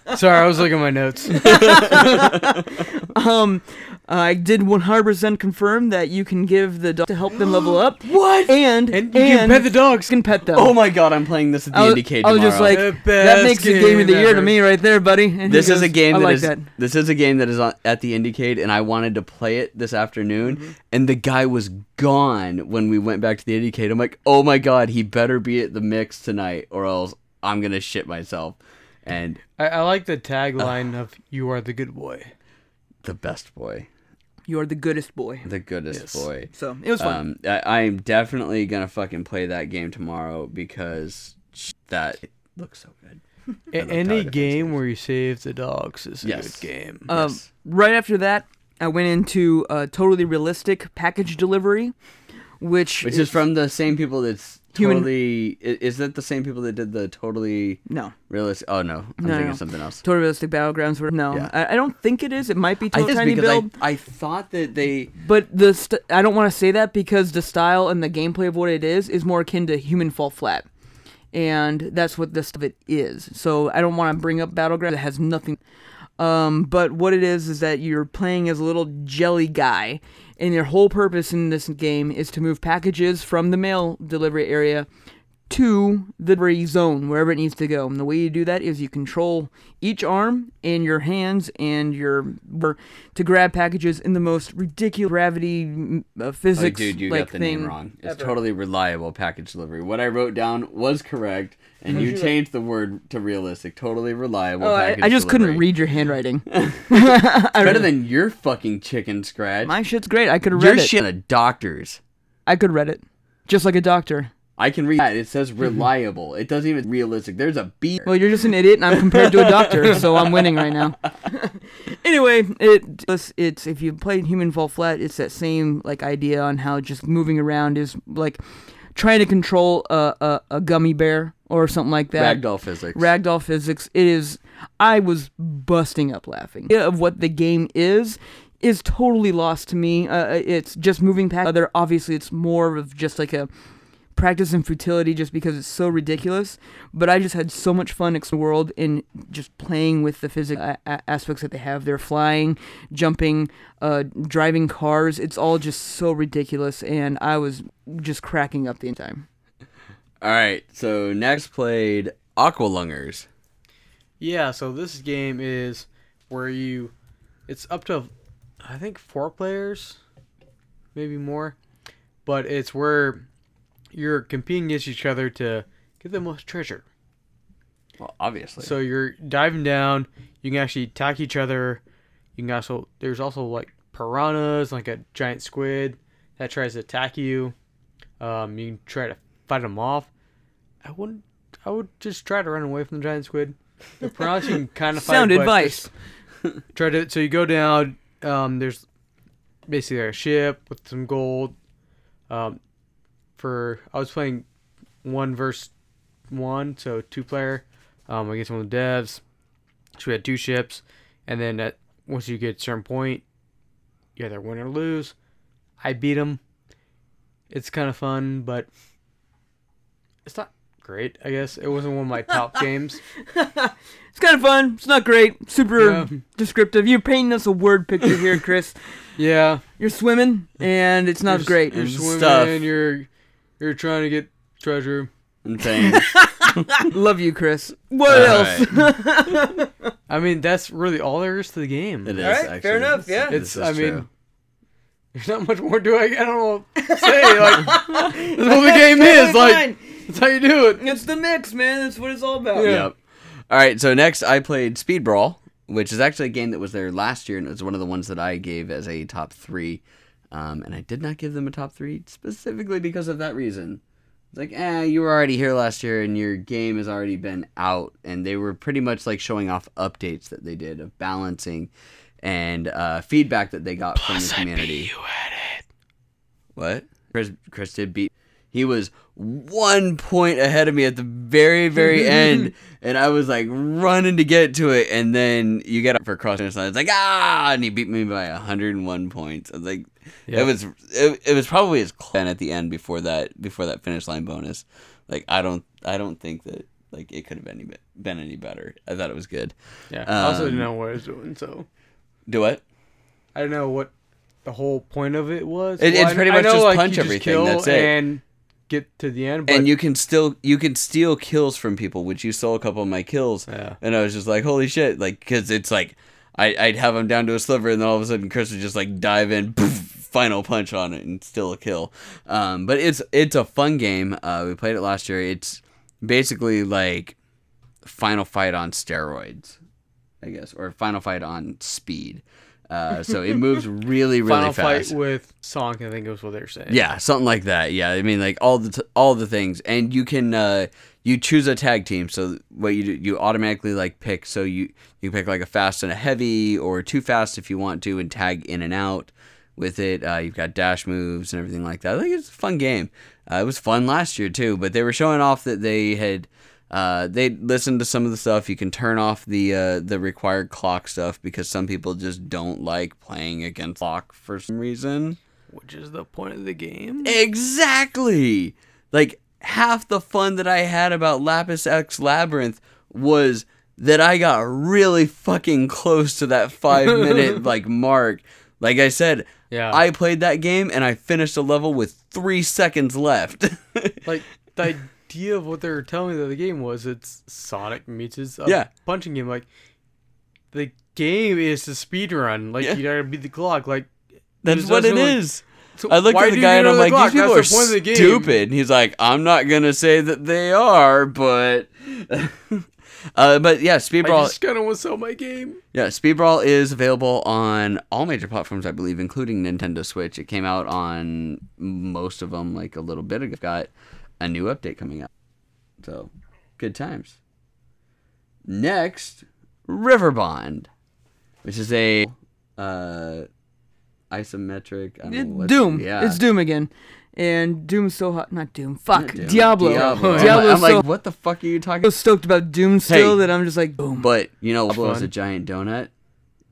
said. Sorry, I was looking at my notes. Um, I did 100% confirm that you can give the dog to help them level up. What? And And you can pet the dogs. can pet them. Oh my god, I'm playing this at the I was, IndieCade I was just like, The that best makes the game of the game year to ever. me right there, buddy. And he this is a game I that like is that. this is a game that is on, at the IndieCade, and I wanted to play it this afternoon, Mm-hmm. and the guy was gone when we went back to the IndieCade. I'm like, oh my god, he better be at the mix tonight, or else I'm gonna shit myself. And I, I like the tagline of "You are the good boy." the best boy, You are the goodest boy. the goodest Yes. boy. So it was fun. Um, I, I'm definitely gonna fucking play that game tomorrow because that it looks so good. A- any game where you save the dogs is a Yes. good game. Um, yes. right after that, I went into uh, totally realistic package delivery, which Which is from the same people that's Human- totally. Is that the same people that did the totally no realistic? Oh no, I'm No, thinking no. of something else. totally realistic battlegrounds. Were, no, Yeah. I, I don't think it is. It might be total tinyBuild. I, I thought that they But the st- I don't want to say that because the style and the gameplay of what it is is more akin to Human Fall Flat, and that's what this of it is. So I don't want to bring up Battleground. It has nothing. Um, but what it is is that you're playing as a little jelly guy, and your whole purpose in this game is to move packages from the mail delivery area to the delivery zone wherever it needs to go. And the way you do that is you control each arm and your hands and your to grab packages in the most ridiculous gravity uh, Oh, physics dude, you like got the thing name wrong. It's ever. totally reliable package delivery. What I wrote down was correct, and you changed the word to realistic. Totally reliable. Oh, I, I just couldn't read your handwriting. Better than your fucking chicken scratch. My shit's great. I could have your read it. shit. A doctor's. I could read it, just like a doctor. I can read that. It says reliable. It doesn't even realistic. There's a B. Well, you're just an idiot, and I'm compared to a doctor, so I'm winning right now. anyway, it it's, it's if you play Human Fall Flat, it's that same like idea on how just moving around is like trying to control a a, a gummy bear or something like that. Ragdoll physics. Ragdoll physics. It is. I was busting up laughing. The idea Of what the game is is totally lost to me. Uh, it's just moving past. Other obviously, it's more of just like a practice in futility, just because it's so ridiculous. But I just had so much fun exploring the world in just playing with the physics a- a- aspects that they have. They're flying, jumping, uh, driving cars. It's all just so ridiculous, and I was just cracking up the entire time. All right. So next played Aqualungers. Yeah, so this game is where you it's up to I think four players, maybe more. But it's where you're competing against each other to get the most treasure. Well, obviously. So you're diving down, you can actually attack each other. You can also there's also like piranhas, like a giant squid that tries to attack you. Um, you can try to fight them off. I wouldn't I would just try to run away from the giant squid. The piranhas you can kind of fight. Sound advice. Try to so you go down. Um, there's basically a ship with some gold. Um, for I was playing one versus one, so two player. Um, against one of the devs. So we had two ships, and then at once you get a certain point, you either win or lose. I beat him. It's kind of fun, but it's not great. I guess it wasn't one of my top games. It's kind of fun. It's not great. Super Yeah. descriptive. You're painting us a word picture here, Chris. Yeah, You're swimming, and it's not You're- great. You're And swimming. stuff. You're you're trying to get treasure. and things. Love you, Chris. What All else? right. I mean, that's really all there is to the game. It is All right, actually. fair enough, yeah. This It's. is I mean, true. there's not much more to it. I don't know. What to say like that's what the game is. Like that's how you do it. it's the mix, man. That's what it's all about. Yeah. Yep. All right. So next, I played Speed Brawl, which is actually a game that was there last year, and it was one of the ones that I gave as a top three. Um, and I did not give them a top three specifically because of that reason. It's like, eh, you were already here last year, and your game has already been out, and they were pretty much like showing off updates that they did of balancing and uh, feedback that they got from the community. What? Chris, Chris did beat. He was one point ahead of me at the very, very end, and I was like running to get to it, and then you get up for cross finish line. It's like ah, and he beat me by 101 points. I was like, Yeah. it was it, it was probably his cl- at the end before that before that finish line bonus. Like I don't I don't think that like it could have been any been any better. I thought it was good. Yeah. I also didn't Um, know what I was doing, so Do what? I don't know what the whole point of it was. It- it's pretty I much know, just like, punch you everything, kill that's it. And get to the end, but and you can still you can steal kills from people, which you stole a couple of my kills. Yeah. And I was just like, holy shit, like because it's like I I'd have him down to a sliver, and then all of a sudden Chris would just like dive in, poof, final punch on it, and still a kill. Um, but it's it's a fun game. Uh, we played it last year. It's basically like Final Fight on steroids, I guess, or Final Fight on speed. Uh, so it moves really, really fast. Final fast. fight with Sonic, I think is what they're saying. Yeah, something like that. Yeah, I mean like all the t- all the things, and you can uh, you choose a tag team. So what you do, you automatically like pick. So you you pick like a fast and a heavy, or too fast if you want to, and tag in and out with it. Uh, you've got dash moves and everything like that. I think it's a fun game. Uh, it was fun last year too, but they were showing off that they had. Uh, they listened to some of the stuff. You can turn off the uh, the required clock stuff because some people just don't like playing against clock for some reason. Which is the point of the game. Exactly. Like half the fun that I had about Lapis X Labyrinth was that I got really fucking close to that 5 minute like mark. Like I said, Yeah. I played that game and I finished a level with 3 seconds left. like the idea of what they were telling me that the game was it's Sonic meets his uh, Yeah. punching game. Like the game is to speed run. Like Yeah. you gotta beat the clock. Like That's what it like- is. so I looked at the guy and I'm like, clock? these people That's are the the stupid. And he's like, I'm not gonna say that they are, but, uh, but yeah, Speed I just kind of want to sell my game. Yeah, Speed Brawl is available on all major platforms, I believe, including Nintendo Switch. It came out on most of them like a little bit ago. Got a new update coming out. So, good times. Next, Riverbond, which is a uh, isometric. I don't know what- Doom. Yeah, It's Doom again. And Doom's so hot. Not Doom. Fuck. Doom. Diablo. Diablo. Diablo's I'm like, so, what the fuck are you talking? so stoked about Doom still Hey. that I'm just like, boom. But you know, Diablo was a giant donut.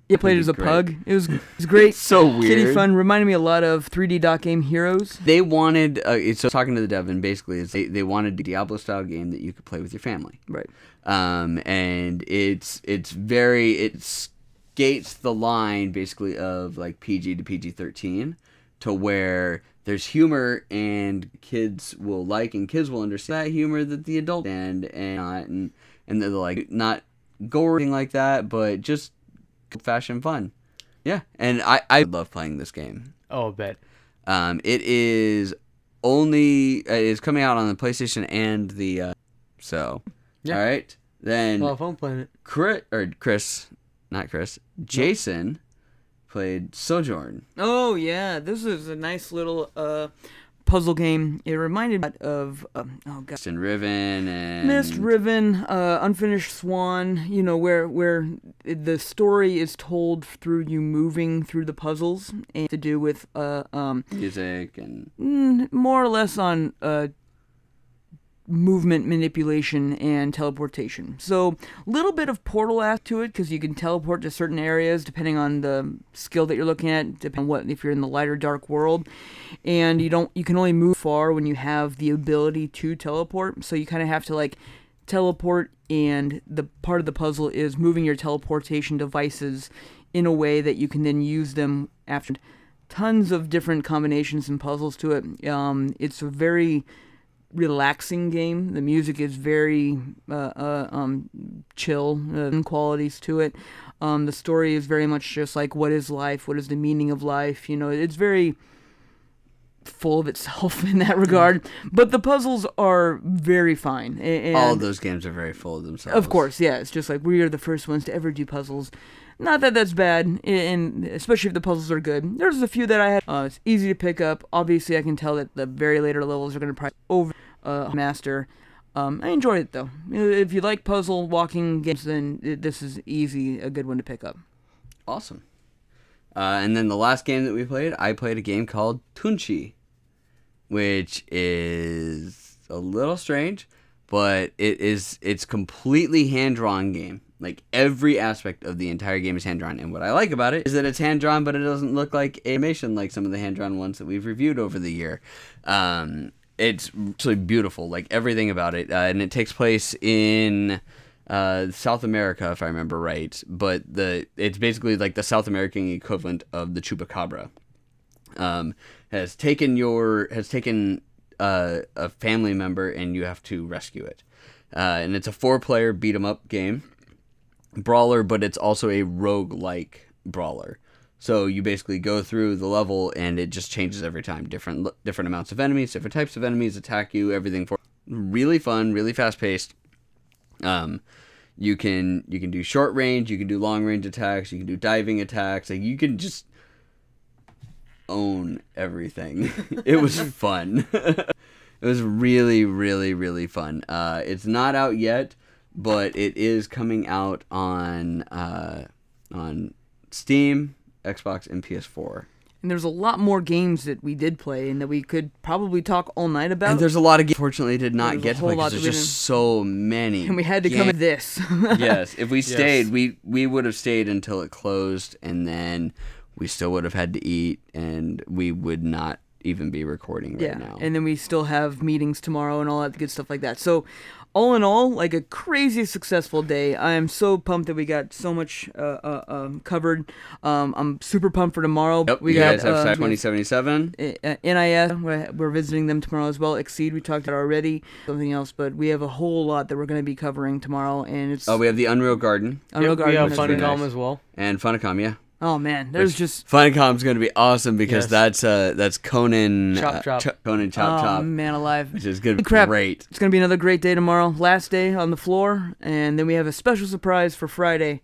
Yeah, played it as a great. pug. It was, it was great. So weird. Kitty fun. Reminded me a lot of 3D dot game Heroes. They wanted. Uh, it's so talking to the dev, and basically, it's, they they wanted a Diablo style game that you could play with your family. Right. um, and it's it's very it skates the line basically of like PG to PG thirteen to where there's humor and kids will like and kids will understand that humor that the adult and and not and and they're like not gory like that, but just fashion fun. Yeah, and I I love playing this game. Oh, bet. Um, it is only uh, it's coming out on the PlayStation and the uh, so. Yeah. All right, then Well, if I'm playing it. Chris or Chris, not Chris, Jason played Sojourn. Oh yeah, this is a nice little uh, puzzle game. It reminded me of um, oh god, Jason Riven and Myst Riven, uh, Unfinished Swan. You know where where the story is told through you moving through the puzzles and to do with uh um music and mm, more or less on uh movement manipulation and teleportation. So, a little bit of portal act to it because you can teleport to certain areas depending on the skill that you're looking at, depending on what if you're in the light or dark world. And you don't you can only move far when you have the ability to teleport. So you kind of have to like teleport and the part of the puzzle is moving your teleportation devices in a way that you can then use them after tons of different combinations and puzzles to it. Um, it's a very relaxing game. The music is very uh, uh, um, chill uh, qualities to it. Um, the story is very much just like what is life, what is the meaning of life. You know, it's very full of itself in that regard. But the puzzles are very fine. And all of those games are very full of themselves. of course, yeah. It's just like we are the first ones to ever do puzzles. Not that that's bad, and especially if the puzzles are good. There's a few that I had. Uh, it's easy to pick up. Obviously, I can tell that the very later levels are going to probably over uh, master. Um, I enjoyed it though. If you like puzzle walking games, then this is easy, a good one to pick up. awesome. Uh, and then the last game that we played, I played a game called Tunche, which is a little strange, but it is it's completely hand drawn game. Like every aspect of the entire game is hand drawn, and what I like about it is that it's hand drawn, but it doesn't look like animation like some of the hand drawn ones that we've reviewed over the year. Um, it's actually beautiful, like everything about it, uh, and it takes place in uh, South America, if I remember right. But the it's basically like the South American equivalent of the chupacabra. Um, has taken your has taken uh, a family member and you have to rescue it. Uh, and it's a four player beat 'em up game brawler, but it's also a rogue like brawler. So you basically go through the level and it just changes every time. Different different amounts of enemies, different types of enemies attack you, everything for really fun, really fast paced. Um you can you can do short range, you can do long range attacks, you can do diving attacks. Like you can just own everything. it was fun. it was really really really fun. Uh it's not out yet, but it is coming out on uh on Steam, Xbox and PS4. And there's a lot more games that we did play and that we could probably talk all night about. And there's a lot of games. Fortunately, did not There's get to whole play lot because that there's we just so many. and we had to come games. at this. yes, if we stayed, we we would have stayed until it closed, and then we still would have had to eat, and we would not even be recording right yeah, now. and then we still have meetings tomorrow and all that good stuff like that. So, all in all, like a crazy successful day. I am so pumped that we got so much uh, uh, um, covered. Um, I'm super pumped for tomorrow. yep, we you got guys have uh, Side 2077. uh, NIS. We're, we're visiting them tomorrow as well. XSEED. We talked about already. Something else, but we have a whole lot that we're going to be covering tomorrow, and it's Oh, we have the Unreal Garden Unreal Yep, we Garden. have that's Fun very nice. as well. and Funcom. Yeah, Oh man, there's just Funcom's going to be awesome because Yes. that's uh that's Conan Chop uh, Ch- Conan Chop oh Chop, man alive. which is going to be Crap. great. It's gonna be another great day tomorrow. Last day on the floor, and then we have a special surprise for Friday.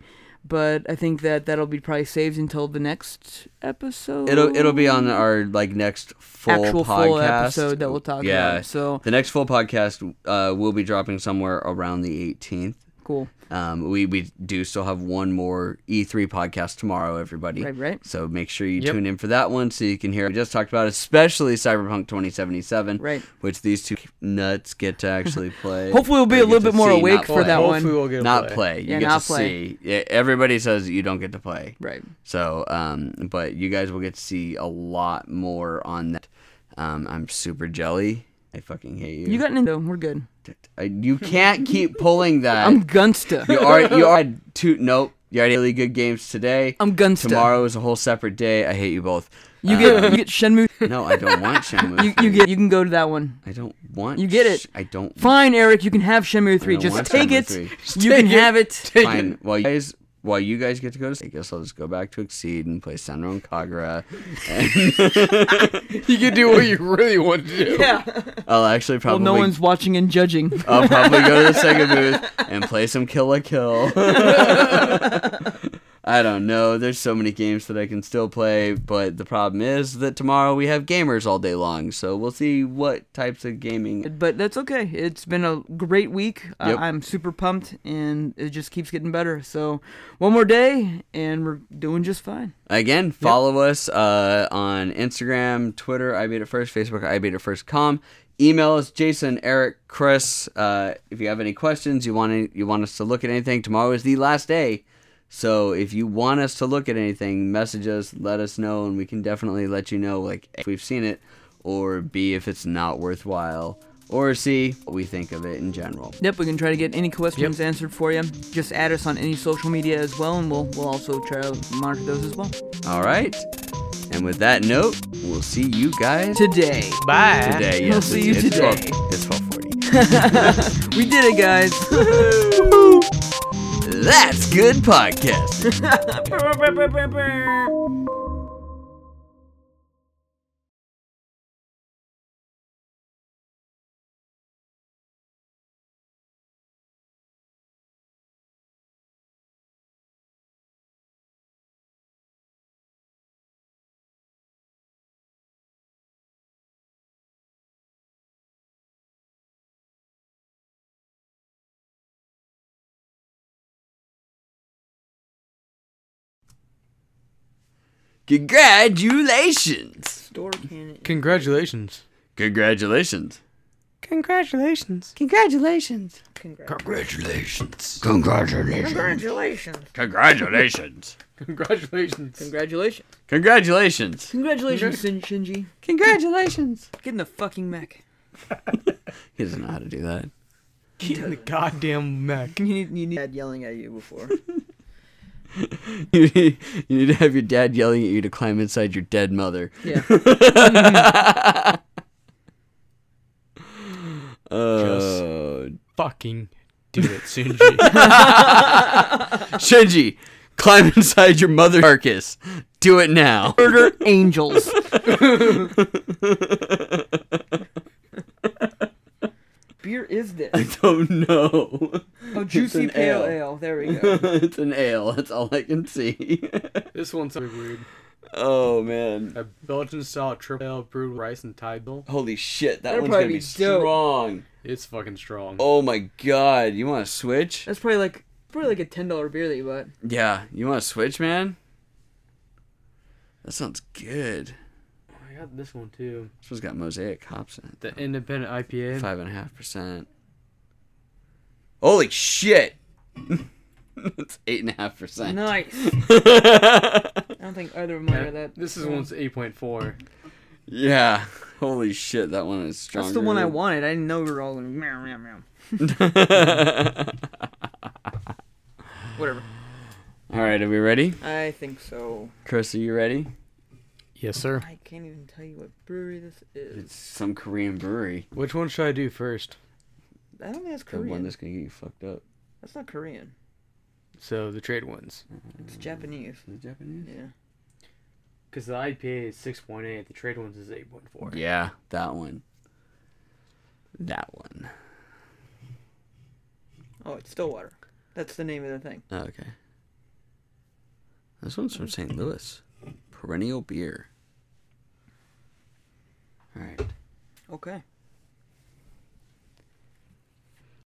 but I think that that'll be probably saved until the next episode. It'll it'll be on our like next full actual podcast full episode that we'll talk yeah. about. So The next full podcast uh, will be dropping somewhere around the 18th. Cool. Um, we we do still have one more E3 podcast tomorrow, everybody. Right, right. So make sure you Yep. tune in for that one so you can hear. what We just talked about, especially Cyberpunk 2077, Right. which these two nuts get to actually play. Hopefully we'll be a little bit more see, awake for play. that one. Hopefully we'll get Not play. play. You Yeah, get not to play. see. Everybody says you don't get to play. Right. So, um, but you guys will get to see a lot more on that. Um, I'm super jelly. I fucking hate you. You got Nintendo. We're good. You can't keep pulling that. I'm Gunsta. you are you are two. Nope. You already had really good games today. I'm Gunsta. Tomorrow is a whole separate day. I hate you both. You get Um, you get Shenmue. no, I don't want Shenmue. You, you get you can go to that one. I don't want. You get it. I don't. Fine, Eric. You can have Shenmue three. Just take Shenmue it. 3. You can have it. Fine. While you guys, while you guys get to go to I guess I'll just go back to XSEED and play Senran and Kagura. And You can do what you really want to do. Yeah. I'll actually probably. Well, probably. no one's watching and judging. I'll probably go to the Sega booth and play some Kill la Kill. I don't know. There's so many games that I can still play, but the problem is that tomorrow we have gamers all day long. So we'll see what types of gaming. But that's okay. It's been a great week. Uh, Yep. I'm super pumped, and it just keeps getting better. So one more day, and we're doing just fine. Again, follow us uh, on Instagram, Twitter, I Beat It First, Facebook, I Beat It First com. Email us, Jason, Eric, Chris. Uh, if you have any questions, you want any, you want us to look at anything, tomorrow is the last day. So if you want us to look at anything, message us, let us know, and we can definitely let you know, like if we've seen it, or B if it's not worthwhile, or C what we think of it in general. Yep, we can try to get any questions answered for you. Just add us on any social media as well, and we'll we'll also try to monitor those as well. All right. And with that note, we'll see you guys Today, Bye. today. We'll see you it's, today. 12, it's twelve forty. we did it, guys. That's good podcasting. Congratulations. Store can Congratulations. Congratulations. Congratulations. Congratulations. Congratulations. Congratulations. Congratulations. Congratulations. Congratulations. Congratulations. Congratulations. Congratulations, Shin- Shinji. Congratulations. Get in the fucking mech. He doesn't know how to do that. Get in the goddamn mech. You need, you need dad yelling at you before. You need, you need to have your dad yelling at you to climb inside your dead mother. Yeah. Oh, Fucking do it, Shinji. Shinji, climb inside your mother carcass. Do it now. Murder angels. Beer is this? I don't know. Oh, juicy an pale ale. ale. There we go. it's an ale. That's all I can see. this one's pretty weird. oh man. A Belgian style triple ale brewed with rice and Tide Bill. Holy shit, that That'll one's gonna be, be strong. It's fucking strong. Oh my god, you want to switch? That's probably like probably like a ten dollar beer that you bought. Yeah, you want to switch, man? That sounds good. I got this one too. This one's got mosaic hops in it. The independent IPA. Five and a half percent. Holy shit! It's eight and a half percent. Nice. I don't think either of them Yeah, are that. this is one's 8.4. Yeah. Holy shit, that one is stronger. That's the one I wanted. I didn't know we were all going meow meow meow. Whatever. All right, are we ready? I think so. Chris, are you ready? Yes, sir. I can't even tell you what brewery this is. It's some Korean brewery. Which one should I do first? I don't think that's The one that's gonna get you fucked up. That's not Korean. So the trade ones. Mm-hmm. It's Japanese. Is it Japanese? Yeah. Because the IPA is 6.8, the trade ones is 8.4. Yeah, that one. That one. Oh, it's Stillwater. That's the name of the thing. Oh, okay. This one's from St. Louis. Perennial beer. All right. Okay.